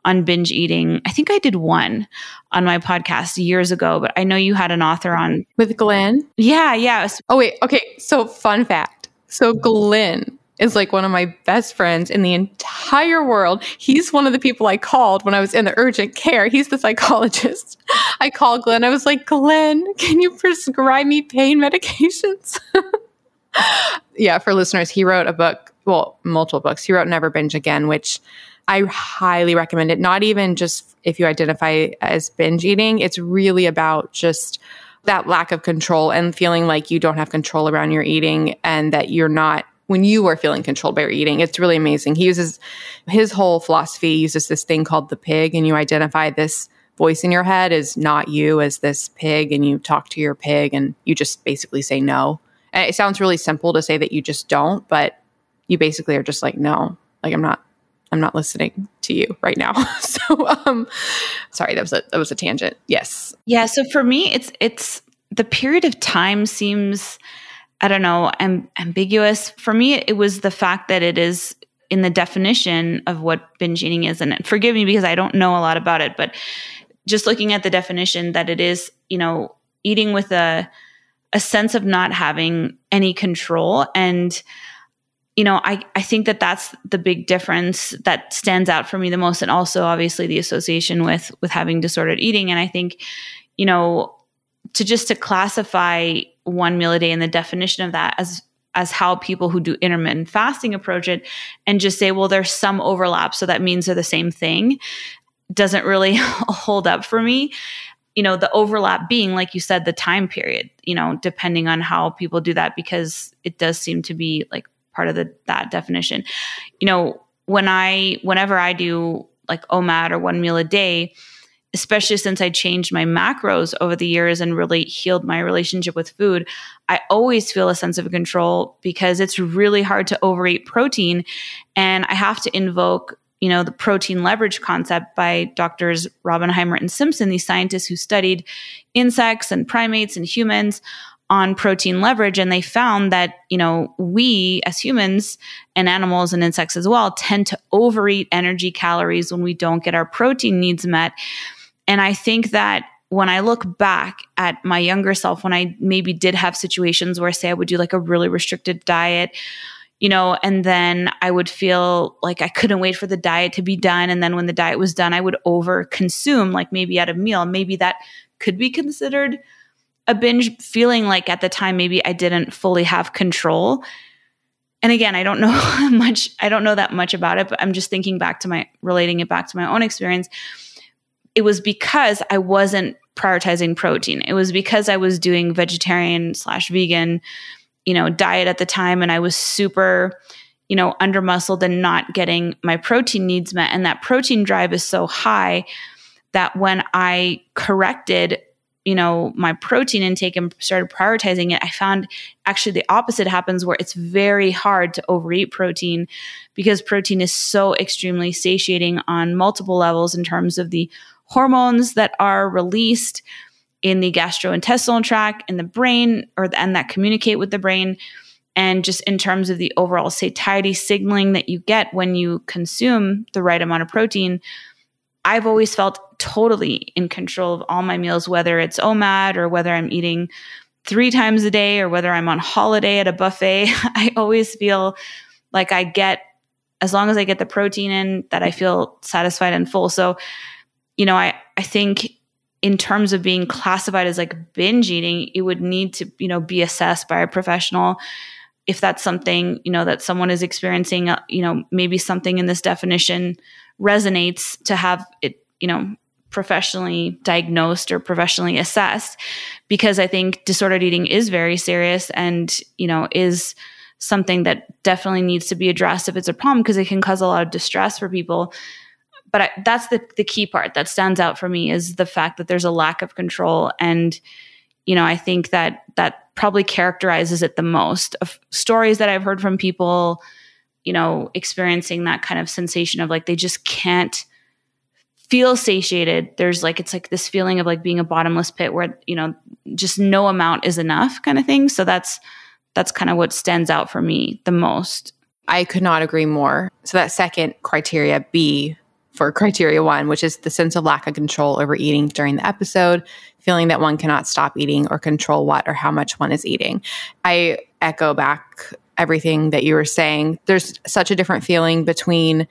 on binge eating. I think I did one on my podcast years ago, but I know you had an author on with Glenn. Yeah, yeah. Oh wait, okay. So fun fact. So Glenn is like one of my best friends in the entire world. He's one of the people I called when I was in the urgent care. He's the psychologist. I called Glenn. I was like, Glenn, can you prescribe me pain medications? yeah, for listeners, he wrote a book, well, multiple books. He wrote Never Binge Again, which I highly recommend it. Not even just if you identify as binge eating, it's really about just that lack of control and feeling like you don't have control around your eating and that you're not when you are feeling controlled by your eating. It's really amazing. He uses his whole philosophy uses this thing called the pig and you identify this voice in your head as not you as this pig and you talk to your pig and you just basically say no. And it sounds really simple to say that you just don't, but you basically are just like no. Like I'm not I'm not listening to you right now. so um sorry, that was a that was a tangent. Yes. Yeah, so for me it's it's the period of time seems I don't know, am, ambiguous. For me it was the fact that it is in the definition of what binge eating is and forgive me because I don't know a lot about it, but just looking at the definition that it is, you know, eating with a a sense of not having any control and you know I, I think that that's the big difference that stands out for me the most and also obviously the association with with having disordered eating. And i think you know to just to classify one meal a day and the definition of that as as how people who do intermittent fasting approach it and just say well there's some overlap so that means they're the same thing doesn't really hold up for me. You know the overlap being like you said the time period you know depending on how people do that because it does seem to be like part of the that definition you know when i whenever i do like omad or one meal a day especially since I changed my macros over the years and really healed my relationship with food, I always feel a sense of control because it's really hard to overeat protein. And I have to invoke, you know, the protein leverage concept by doctors Raubenheimer and Simpson, these scientists who studied insects and primates and humans on protein leverage and they found that you know we as humans and animals and insects as well tend to overeat energy calories when we don't get our protein needs met and I think that when I look back at my younger self, when I maybe did have situations where, say, I would do like a really restricted diet, you know, and then I would feel like I couldn't wait for the diet to be done. And then when the diet was done, I would over consume, like maybe at a meal. Maybe that could be considered a binge, feeling like at the time maybe I didn't fully have control. And again, I don't know much, I don't know that much about it, but I'm just thinking back to my, relating it back to my own experience it was because I wasn't prioritizing protein. It was because I was doing vegetarian slash vegan, you know, diet at the time, and I was super, you know, under muscled and not getting my protein needs met. And that protein drive is so high that when I corrected, you know, my protein intake and started prioritizing it, I found actually the opposite happens where it's very hard to overeat protein because protein is so extremely satiating on multiple levels in terms of the hormones that are released in the gastrointestinal tract in the brain or the and that communicate with the brain. And just in terms of the overall satiety signaling that you get when you consume the right amount of protein i've always felt totally in control of all my meals whether it's omad or whether i'm eating three times a day or whether i'm on holiday at a buffet. I always feel like i get as long as i get the protein in that i feel satisfied and full. So you know, I, I think in terms of being classified as like binge eating, it would need to, you know, be assessed by a professional. If that's something, you know, that someone is experiencing, uh, you know, maybe something in this definition resonates to have it, you know, professionally diagnosed or professionally assessed because I think disordered eating is very serious and, you know, is something that definitely needs to be addressed if it's a problem because it can cause a lot of distress for people. But I, that's the the key part that stands out for me is the fact that there's a lack of control and you know i think that that probably characterizes it the most. Of stories that i've heard from people you know experiencing that kind of sensation of like they just can't feel satiated there's like it's like this feeling of like being a bottomless pit where you know just no amount is enough kind of thing so that's that's kind of what stands out for me the most I could not agree more. So that second criteria B for criteria one, which is the sense of lack of control over eating during the episode, feeling that one cannot stop eating or control what or how much one is eating. I echo back everything that you were saying. There's such a different feeling between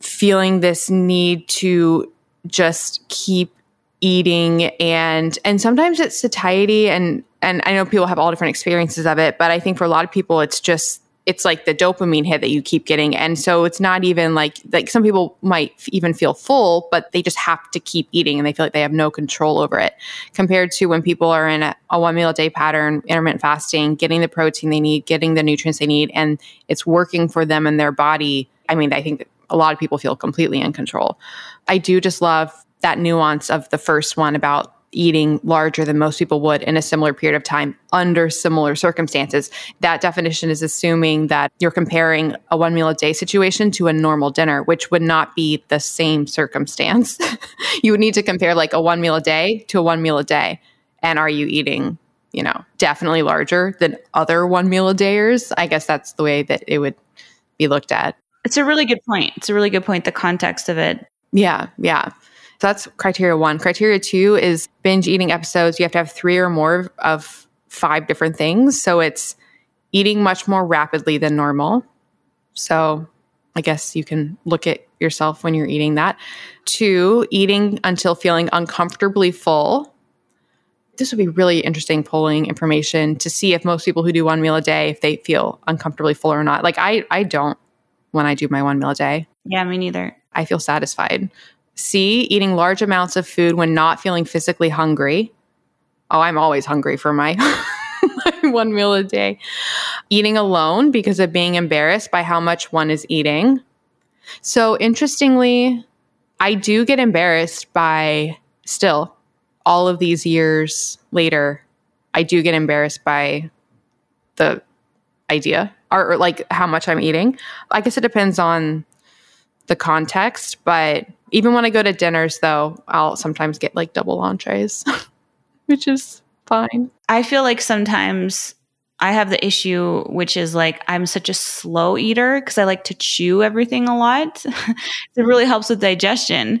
feeling this need to just keep eating and and sometimes it's satiety and and I know people have all different experiences of it, but I think for a lot of people it's just it's like the dopamine hit that you keep getting. And so it's not even like like some people might even feel full but they just have to keep eating and they feel like they have no control over it. Compared to when people are in a, a one meal a day pattern intermittent fasting getting the protein they need getting the nutrients they need and it's working for them and their body i mean i think a lot of people feel completely in control. I do just love that nuance of the first one about eating larger than most people would in a similar period of time under similar circumstances. That definition is assuming that you're comparing a one meal a day situation to a normal dinner, which would not be the same circumstance. you would need to compare like a one meal a day to a one meal a day. And are you eating, you know, definitely larger than other one meal a dayers? I guess that's the way that it would be looked at. It's a really good point. It's a really good point, the context of it. Yeah, yeah. That's criteria one. Criteria two is binge eating episodes. You have to have three or more of five different things. So it's eating much more rapidly than normal. So I guess you can look at yourself when you're eating that. Two, eating until feeling uncomfortably full. This would be really interesting polling information to see if most people who do one meal a day, if they feel uncomfortably full or not. Like I, I don't when I do my one meal a day. Yeah, me neither. I feel satisfied. C, eating large amounts of food when not feeling physically hungry. Oh, I'm always hungry for my one meal a day. Eating alone because of being embarrassed by how much one is eating. So, interestingly, I do get embarrassed by still all of these years later. I do get embarrassed by the idea or, or like how much I'm eating. I guess it depends on the context, but even when I go to dinners, though, I'll sometimes get like double entrees, which is fine. I feel like sometimes I have the issue, which is like I'm such a slow eater because I like to chew everything a lot. it really helps with digestion.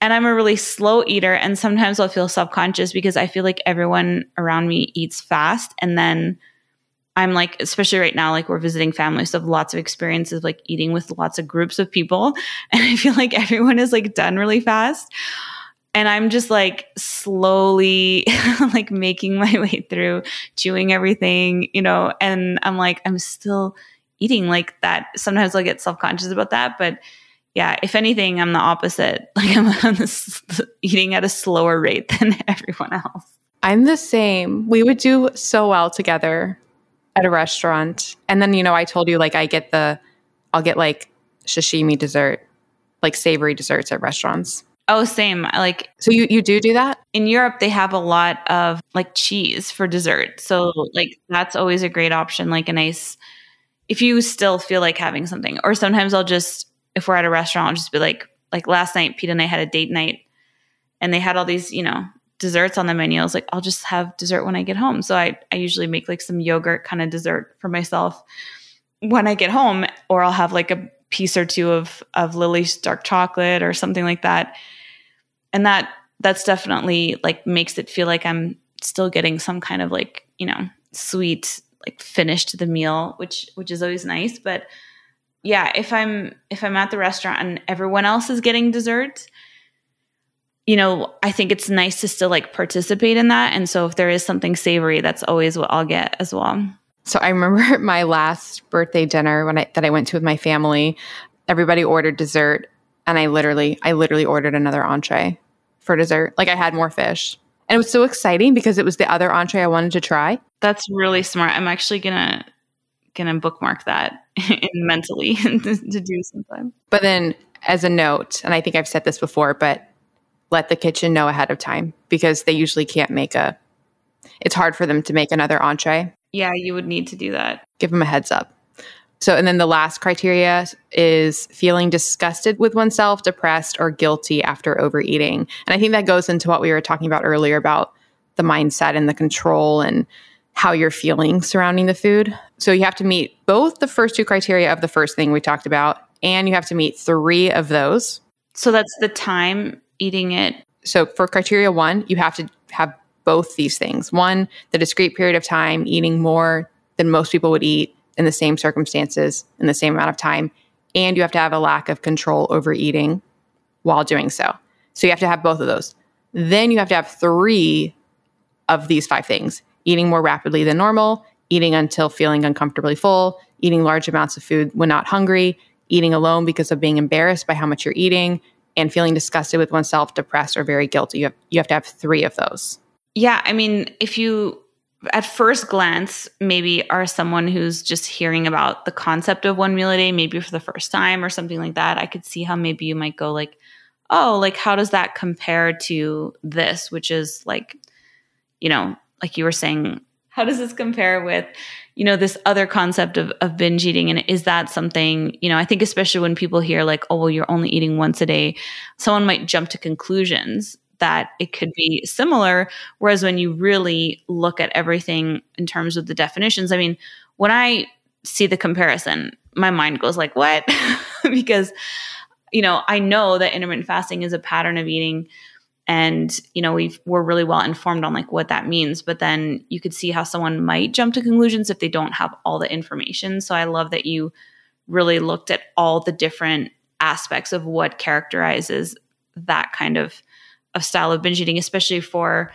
And I'm a really slow eater. And sometimes I'll feel subconscious because I feel like everyone around me eats fast. And then I'm like, especially right now, like we're visiting families, so lots of experiences like eating with lots of groups of people. And I feel like everyone is like done really fast. And i'm just like slowly like making my way through chewing everything you know and i'm like i'm still eating like that. Sometimes i'll get self-conscious about that but yeah if anything i'm the opposite. Like i'm, I'm eating at a slower rate than everyone else. I'm the same. We would do so well together at a restaurant and then you know i told you like i get the i'll get like sashimi dessert like savory desserts at restaurants Oh, same. Like so you you do do that? In Europe they have a lot of like cheese for dessert. So like that's always a great option like a nice if you still feel like having something. Or sometimes I'll just if we're at a restaurant I'll just be like like last night Pete and I had a date night and they had all these, you know, desserts on the menu. I was like I'll just have dessert when I get home. So I I usually make like some yogurt kind of dessert for myself when I get home or I'll have like a piece or two of of Lily's dark chocolate or something like that and that that's definitely like makes it feel like i'm still getting some kind of like you know sweet like finish to the meal which which is always nice but yeah if i'm if i'm at the restaurant and everyone else is getting dessert you know i think it's nice to still like participate in that and so if there is something savory that's always what i'll get as well so i remember my last birthday dinner when i that i went to with my family everybody ordered dessert and i literally i literally ordered another entree for dessert. Like I had more fish. And it was so exciting because it was the other entree I wanted to try. That's really smart. I'm actually gonna gonna bookmark that mentally to, to do sometime. But then as a note, and I think I've said this before, but let the kitchen know ahead of time because they usually can't make a it's hard for them to make another entree. Yeah, you would need to do that. Give them a heads up. So, and then the last criteria is feeling disgusted with oneself, depressed, or guilty after overeating. And I think that goes into what we were talking about earlier about the mindset and the control and how you're feeling surrounding the food. So, you have to meet both the first two criteria of the first thing we talked about, and you have to meet three of those. So, that's the time eating it. So, for criteria one, you have to have both these things one, the discrete period of time eating more than most people would eat in the same circumstances in the same amount of time. And you have to have a lack of control over eating while doing so. So you have to have both of those. Then you have to have three of these five things eating more rapidly than normal, eating until feeling uncomfortably full, eating large amounts of food when not hungry, eating alone because of being embarrassed by how much you're eating, and feeling disgusted with oneself, depressed, or very guilty. You have, you have to have three of those. Yeah. I mean, if you at first glance maybe are someone who's just hearing about the concept of one meal a day maybe for the first time or something like that i could see how maybe you might go like oh like how does that compare to this which is like you know like you were saying how does this compare with you know this other concept of, of binge eating and is that something you know i think especially when people hear like oh well you're only eating once a day someone might jump to conclusions that it could be similar. Whereas when you really look at everything in terms of the definitions, I mean, when I see the comparison, my mind goes like, what? because you know, I know that intermittent fasting is a pattern of eating and you know we we're really well informed on like what that means. But then you could see how someone might jump to conclusions if they don't have all the information. So i love that you really looked at all the different aspects of what characterizes that kind of of style of binge eating especially for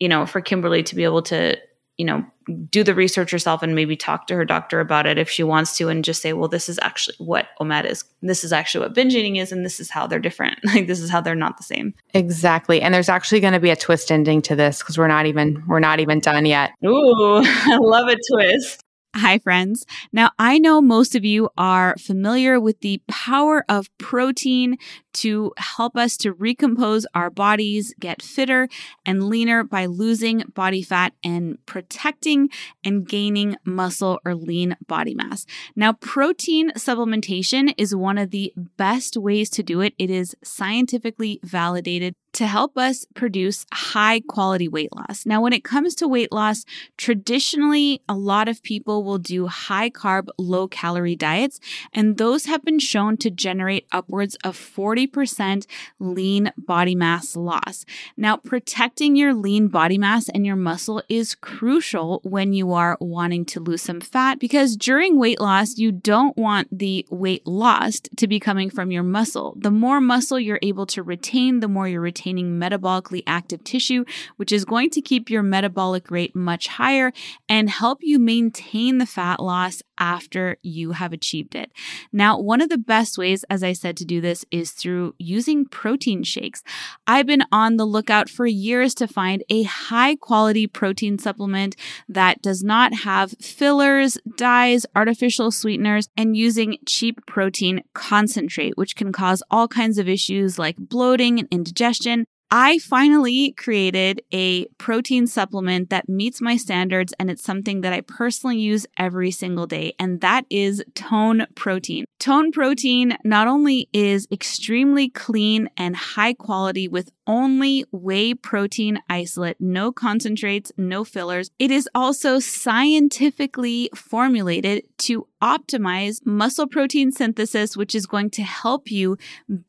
you know for kimberly to be able to you know do the research herself and maybe talk to her doctor about it if she wants to and just say well this is actually what OMAD is. This is actually what binge eating is and this is how they're different. Like this is how they're not the same. Exactly. And there's actually going to be a twist ending to this because we're not even we're not even done yet. Ooh i love a twist Hi, friends. Now, I know most of you are familiar with the power of protein to help us to recompose our bodies, get fitter and leaner by losing body fat and protecting and gaining muscle or lean body mass. Now, protein supplementation is one of the best ways to do it. It is scientifically validated to help us produce high quality weight loss. Now, when it comes to weight loss, traditionally, a lot of people will do high carb, low calorie diets, and those have been shown to generate upwards of 40% lean body mass loss. Now, protecting your lean body mass and your muscle is crucial when you are wanting to lose some fat because during weight loss, you don't want the weight lost to be coming from your muscle. The more muscle you're able to retain, the more you're retaining containing metabolically active tissue, which is going to keep your metabolic rate much higher and help you maintain the fat loss after you have achieved it. Now, one of the best ways, as I said, to do this is through using protein shakes. I've been on the lookout for years to find a high quality protein supplement that does not have fillers, dyes, artificial sweeteners, and using cheap protein concentrate, which can cause all kinds of issues like bloating and indigestion I finally created a protein supplement that meets my standards and it's something that I personally use every single day, and that is Tone Protein. Tone Protein not only is extremely clean and high quality with only whey protein isolate, no concentrates, no fillers. It is also scientifically formulated to optimize muscle protein synthesis, which is going to help you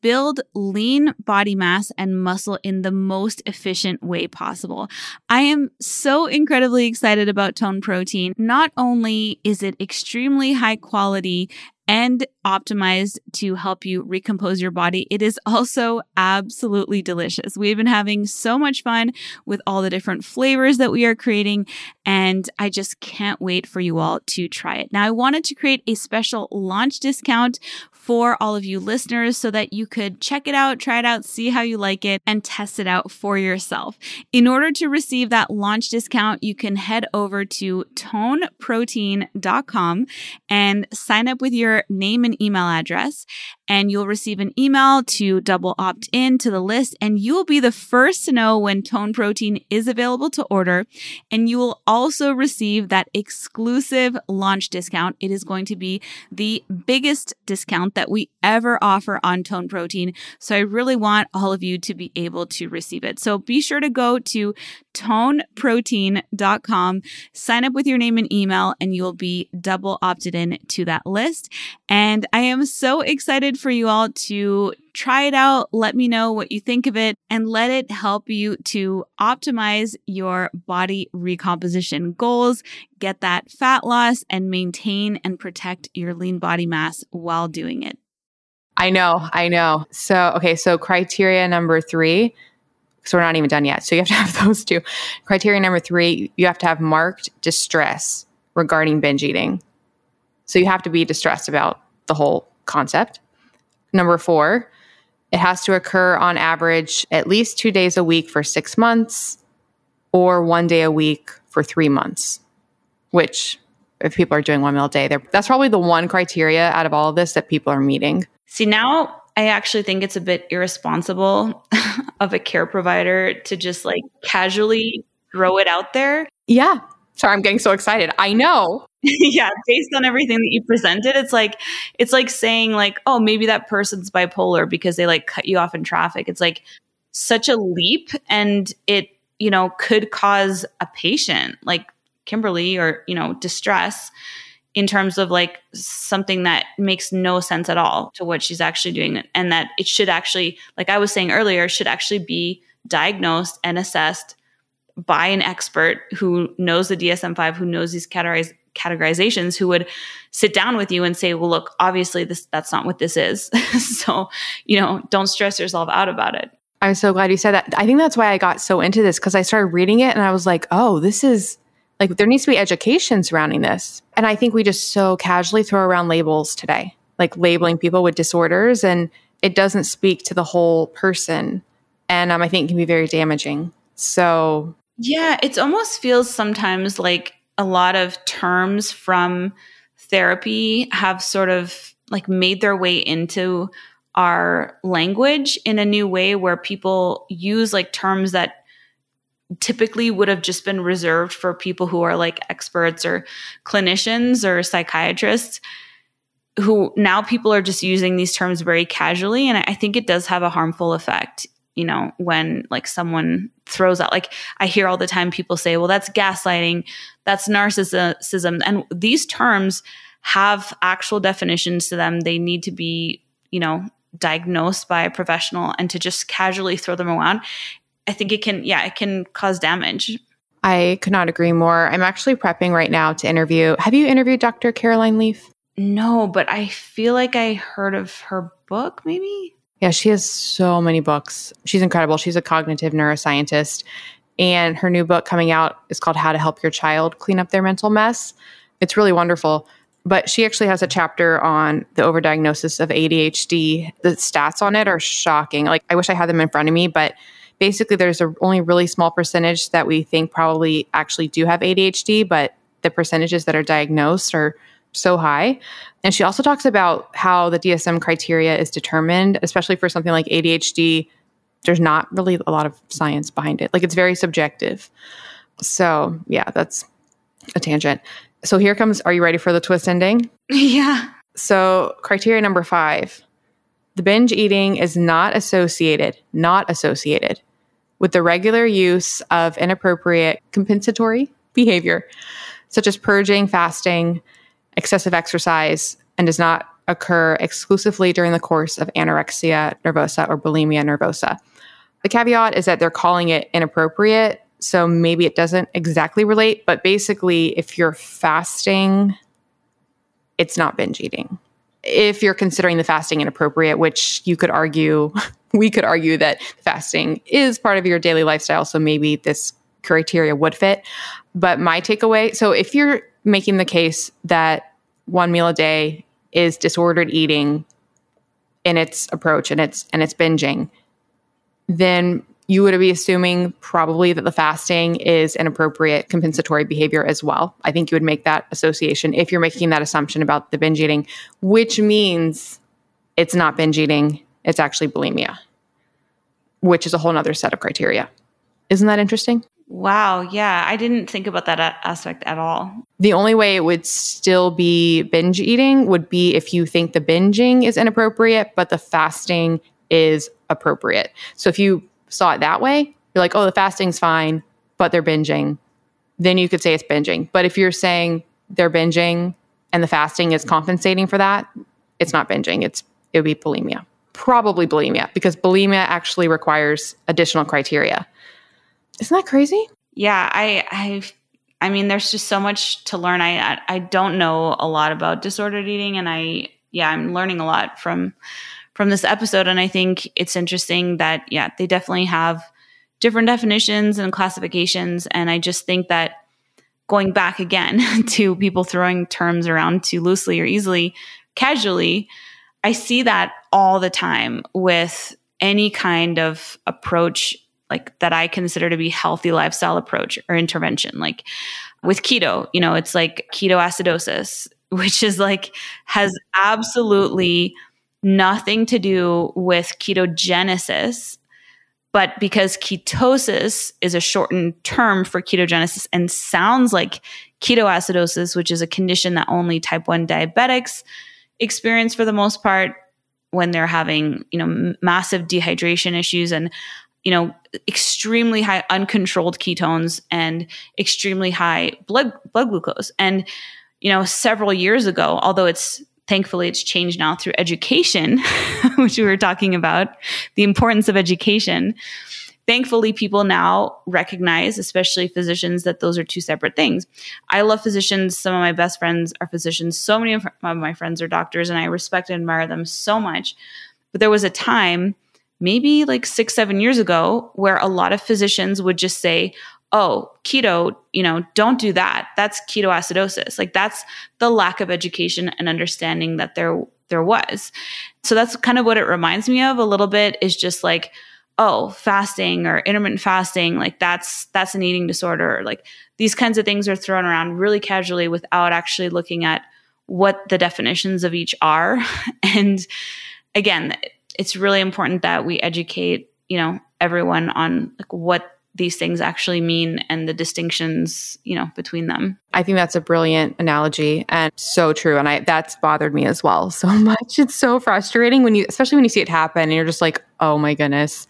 build lean body mass and muscle in the most efficient way possible. I am so incredibly excited about Tone Protein. Not only is it extremely high quality and optimized to help you recompose your body. It is also absolutely delicious. We've been having so much fun with all the different flavors that we are creating, and I just can't wait for you all to try it. Now, I wanted to create a special launch discount for all of you listeners so that you could check it out, try it out, see how you like it, and test it out for yourself. In order to receive that launch discount, you can head over to toneprotein.com and sign up with your name and email address and you'll receive an email to double opt in to the list and you will be the first to know when tone protein is available to order. And you will also receive that exclusive launch discount. It is going to be the biggest discount that we ever offer on tone protein. So i really want all of you to be able to receive it. So be sure to go to toneprotein.com sign up with your name and email and you will be double opted in to that list and i am so excited for you all to try it out. Let me know what you think of it and let it help you to optimize your body recomposition goals, get that fat loss, and maintain and protect your lean body mass while doing it. I know, I know. So, okay, so criteria number three. So we're not even done yet. So you have to have those two. Criteria number three, you have to have marked distress regarding binge eating. So you have to be distressed about the whole concept. Number four, it has to occur on average at least two days a week for six months or one day a week for three months, which if people are doing one meal a day, that's probably the one criteria out of all of this that people are meeting. See, now I actually think it's a bit irresponsible of a care provider to just like casually throw it out there. Yeah. Sorry, I'm getting so excited. I know. yeah, based on everything that you presented, it's like it's like saying like, oh, maybe that person's bipolar because they like cut you off in traffic. It's like such a leap and it, you know, could cause a patient like Kimberly or, you know, distress in terms of like something that makes no sense at all to what she's actually doing and that it should actually like i was saying earlier should actually be diagnosed and assessed by an expert who knows the dsm-5 who knows these categoriz- categorizations who would sit down with you and say well look obviously this that's not what this is. So you know don't stress yourself out about it. I'm so glad you said that. I think that's why i got so into this because i started reading it and i was like oh this is like there needs to be education surrounding this. And I think we just so casually throw around labels today, like labeling people with disorders, and it doesn't speak to the whole person. And um, I think can be very damaging. So, yeah, it almost feels sometimes like a lot of terms from therapy have sort of like made their way into our language in a new way where people use like terms that typically would have just been reserved for people who are like experts or clinicians or psychiatrists who now people are just using these terms very casually and i think it does have a harmful effect you know when like someone throws out like i hear all the time people say well that's gaslighting that's narcissism and these terms have actual definitions to them. They need to be you know diagnosed by a professional and to just casually throw them around I think it can, yeah, it can cause damage. I could not agree more. I'm actually prepping right now to interview. Have you interviewed Dr. Caroline Leaf? No, but I feel like I heard of her book, maybe. Yeah, she has so many books. She's incredible. She's a cognitive neuroscientist. And her new book coming out is called How to Help Your Child Clean Up Their Mental Mess. It's really wonderful. But she actually has a chapter on the overdiagnosis of ADHD. The stats on it are shocking. Like, I wish I had them in front of me, but basically there's a only really small percentage that we think probably actually do have ADHD, but the percentages that are diagnosed are so high. And she also talks about how the DSM criteria is determined, especially for something like ADHD. There's not really a lot of science behind it. Like it's very subjective. So, yeah, that's a tangent. So, here comes are you ready for the twist ending? Yeah. So, criteria number five the binge eating is not associated, not associated with the regular use of inappropriate compensatory behavior, such as purging, fasting, excessive exercise, and does not occur exclusively during the course of anorexia nervosa or bulimia nervosa. The caveat is that they're calling it inappropriate, so maybe it doesn't exactly relate, but basically, if you're fasting, it's not binge eating. If you're considering the fasting inappropriate, which you could argue we could argue that fasting is part of your daily lifestyle. So maybe this criteria would fit. But my takeaway so if you're making the case that one meal a day is disordered eating in its approach and it's and it's binging, then you would be assuming probably that the fasting is an appropriate compensatory behavior as well. I think you would make that association if you're making that assumption about the binge eating, which means it's not binge eating it's actually bulimia, which is a whole other set of criteria. Isn't that interesting? Wow. Yeah. I didn't think about that aspect at all. The only way it would still be binge eating would be if you think the binging is inappropriate, but the fasting is appropriate. So if you saw it that way, you're like, oh, the fasting's fine, but they're binging, then you could say it's binging. But if you're saying they're binging and the fasting is compensating for that, it's not binging. It's it would be bulimia probably bulimia because bulimia actually requires additional criteria. Isn't that crazy? Yeah, I I I mean there's just so much to learn. I I don't know a lot about disordered eating and I yeah, I'm learning a lot from from this episode and I think it's interesting that yeah, they definitely have different definitions and classifications and I just think that going back again to people throwing terms around too loosely or easily casually I see that all the time with any kind of approach like that I consider to be healthy lifestyle approach or intervention. Like with keto, you know, it's like ketoacidosis, which is like has absolutely nothing to do with ketogenesis. But because ketosis is a shortened term for ketogenesis and sounds like ketoacidosis, which is a condition that only type 1 diabetics experience for the most part when they're having, you know, massive dehydration issues and you know, extremely high uncontrolled ketones and extremely high blood blood glucose. And you know, several years ago, although it's thankfully it's changed now through education, which we were talking about, the importance of education. Thankfully, people now recognize, especially physicians, that those are two separate things. I love physicians. Some of my best friends are physicians. So many of my friends are doctors, and I respect and admire them so much. But there was a time, maybe like six, seven years ago, where a lot of physicians would just say, oh, keto, you know, don't do that. That's ketoacidosis. Like that's the lack of education and understanding that there there was. So that's kind of what it reminds me of a little bit is just like oh, fasting or intermittent fasting, like that's that's an eating disorder. Like these kinds of things are thrown around really casually without actually looking at what the definitions of each are. and again, it's really important that we educate, you know, everyone on like what these things actually mean and the distinctions, you know, between them. I think that's a brilliant analogy and so true. And I that's bothered me as well so much. It's so frustrating when you especially when you see it happen and you're just like, oh my goodness.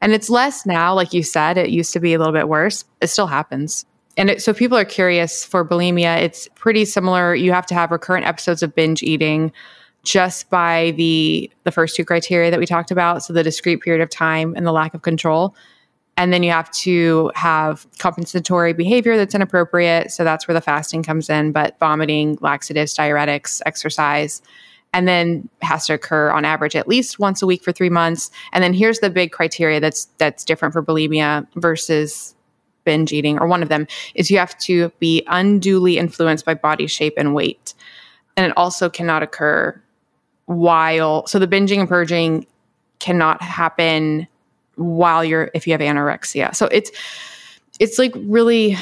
And it's less now, like you said, it used to be a little bit worse. It still happens. And it, so people are curious for bulimia, it's pretty similar. You have to have recurrent episodes of binge eating just by the the first two criteria that we talked about, so the discrete period of time and the lack of control. And then you have to have compensatory behavior that's inappropriate. So that's where the fasting comes in, but vomiting, laxatives, diuretics, exercise. And then has to occur on average at least once a week for three months. And then here's the big criteria that's that's different for bulimia versus binge eating, or one of them is you have to be unduly influenced by body shape and weight. And it also cannot occur while so the binging and purging cannot happen while you're if you have anorexia. So it's it's like really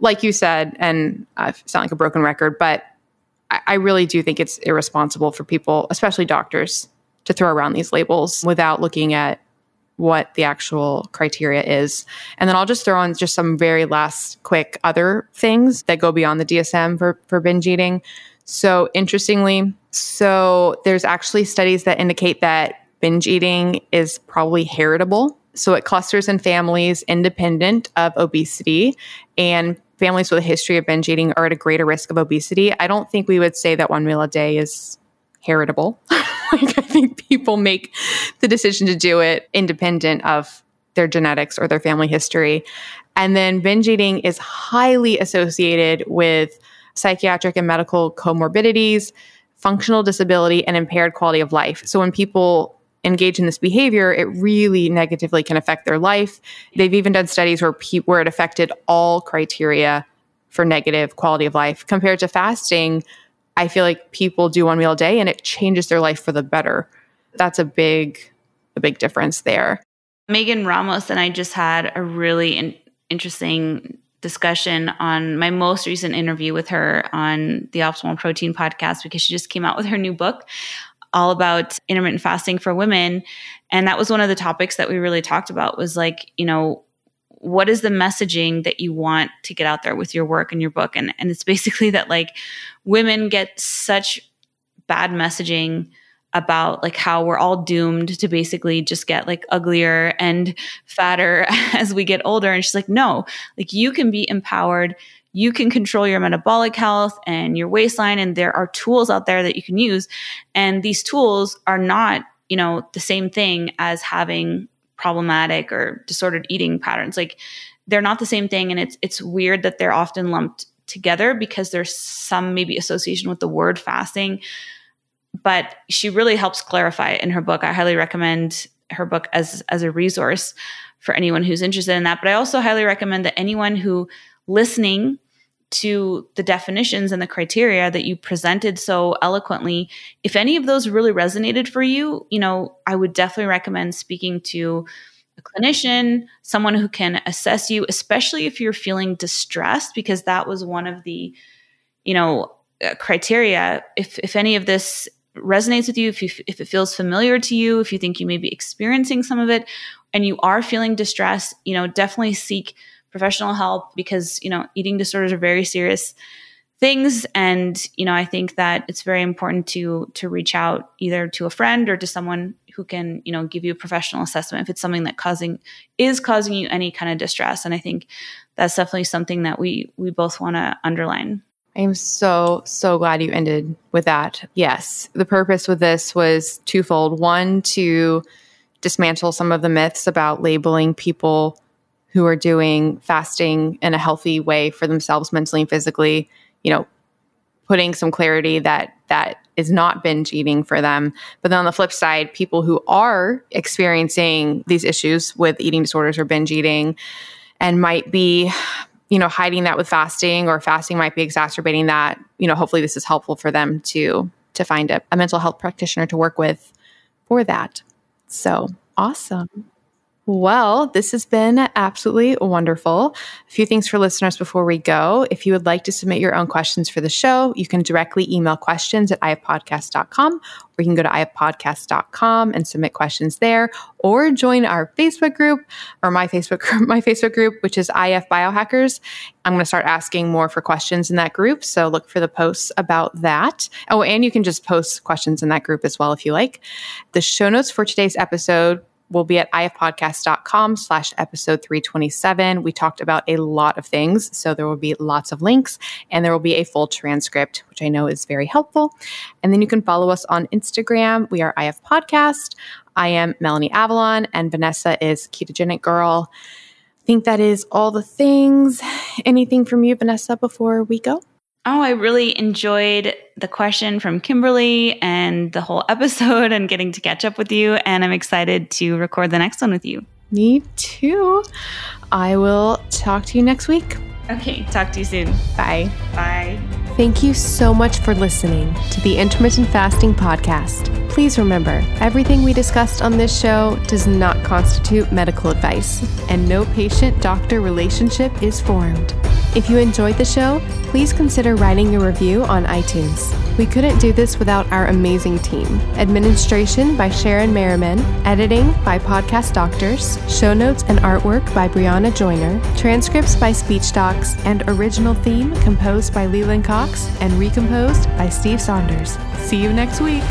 like you said, and I sound like a broken record, but I, I really do think it's irresponsible for people, especially doctors, to throw around these labels without looking at what the actual criteria is. And then I'll just throw in just some very last quick other things that go beyond the DSM for, for binge eating. So interestingly, so there's actually studies that indicate that binge eating is probably heritable. So it clusters in families independent of obesity, and families with a history of binge eating are at a greater risk of obesity. I don't think we would say that one meal a day is heritable. like I think people make the decision to do it independent of their genetics or their family history. And then binge eating is highly associated with psychiatric and medical comorbidities, functional disability, and impaired quality of life. So when people engage in this behavior, it really negatively can affect their life. They've even done studies where pe- where it affected all criteria for negative quality of life compared to fasting. I feel like people do one meal a day and it changes their life for the better. That's a big a big difference there. Megan Ramos and I just had a really in- interesting discussion on my most recent interview with her on the Optimal Protein podcast because she just came out with her new book all about intermittent fasting for women. And that was one of the topics that we really talked about was like you know what is the messaging that you want to get out there with your work and your book? And and it's basically that like women get such bad messaging about like how we're all doomed to basically just get like uglier and fatter as we get older. And she's like no like you can be empowered you can control your metabolic health and your waistline and there are tools out there that you can use. And these tools are not you know the same thing as having problematic or disordered eating patterns. Like they're not the same thing and it's it's weird that they're often lumped together because there's some maybe association with the word fasting. But she really helps clarify it in her book. I highly recommend her book as as a resource for anyone who's interested in that. But i also highly recommend that anyone who listening to the definitions and the criteria that you presented so eloquently. If any of those really resonated for you you know i would definitely recommend speaking to a clinician someone who can assess you especially if you're feeling distressed because that was one of the you know uh, criteria. If if any of this resonates with you if you if it feels familiar to you if you think you may be experiencing some of it and you are feeling distressed you know definitely seek professional help because you know eating disorders are very serious things and you know i think that it's very important to to reach out either to a friend or to someone who can you know give you a professional assessment if it's something that causing is causing you any kind of distress and i think that's definitely something that we we both want to underline I am so, so glad you ended with that. Yes, the purpose with this was twofold. One, to dismantle some of the myths about labeling people who are doing fasting in a healthy way for themselves mentally and physically, you know, putting some clarity that that is not binge eating for them. But then on the flip side, people who are experiencing these issues with eating disorders or binge eating and might be you know hiding that with fasting or fasting might be exacerbating that you know hopefully this is helpful for them to to find a, a mental health practitioner to work with for that so awesome well, this has been absolutely wonderful. A few things for listeners before we go. If you would like to submit your own questions for the show, you can directly email questions at ifpodcast.com or you can go to ifpodcast.com and submit questions there or join our Facebook group or my Facebook group, my Facebook group, which is IF Biohackers. I'm going to start asking more for questions in that group. So look for the posts about that. Oh, and you can just post questions in that group as well if you like. The show notes for today's episode will be at ifpodcast.com slash episode 327. We talked about a lot of things, so there will be lots of links and there will be a full transcript, which I know is very helpful. And then you can follow us on Instagram. We are IF Podcast. I am Melanie Avalon and Vanessa is Ketogenic Girl. I think that is all the things. Anything from you, Vanessa, before we go? Oh, I really enjoyed the question from Kimberly and the whole episode and getting to catch up with you. And I'm excited to record the next one with you. Me too. I will talk to you next week. Okay, talk to you soon. Bye. Bye. Thank you so much for listening to the Intermittent Fasting Podcast. Please remember, everything we discussed on this show does not constitute medical advice, and no patient doctor relationship is formed. If you enjoyed the show, please consider writing a review on iTunes. We couldn't do this without our amazing team. Administration by Sharon Merriman, editing by Podcast Doctors, show notes and artwork by Brianna Joyner, transcripts by Speech Docs, and original theme composed by Leland Cox and recomposed by Steve Saunders. See you next week.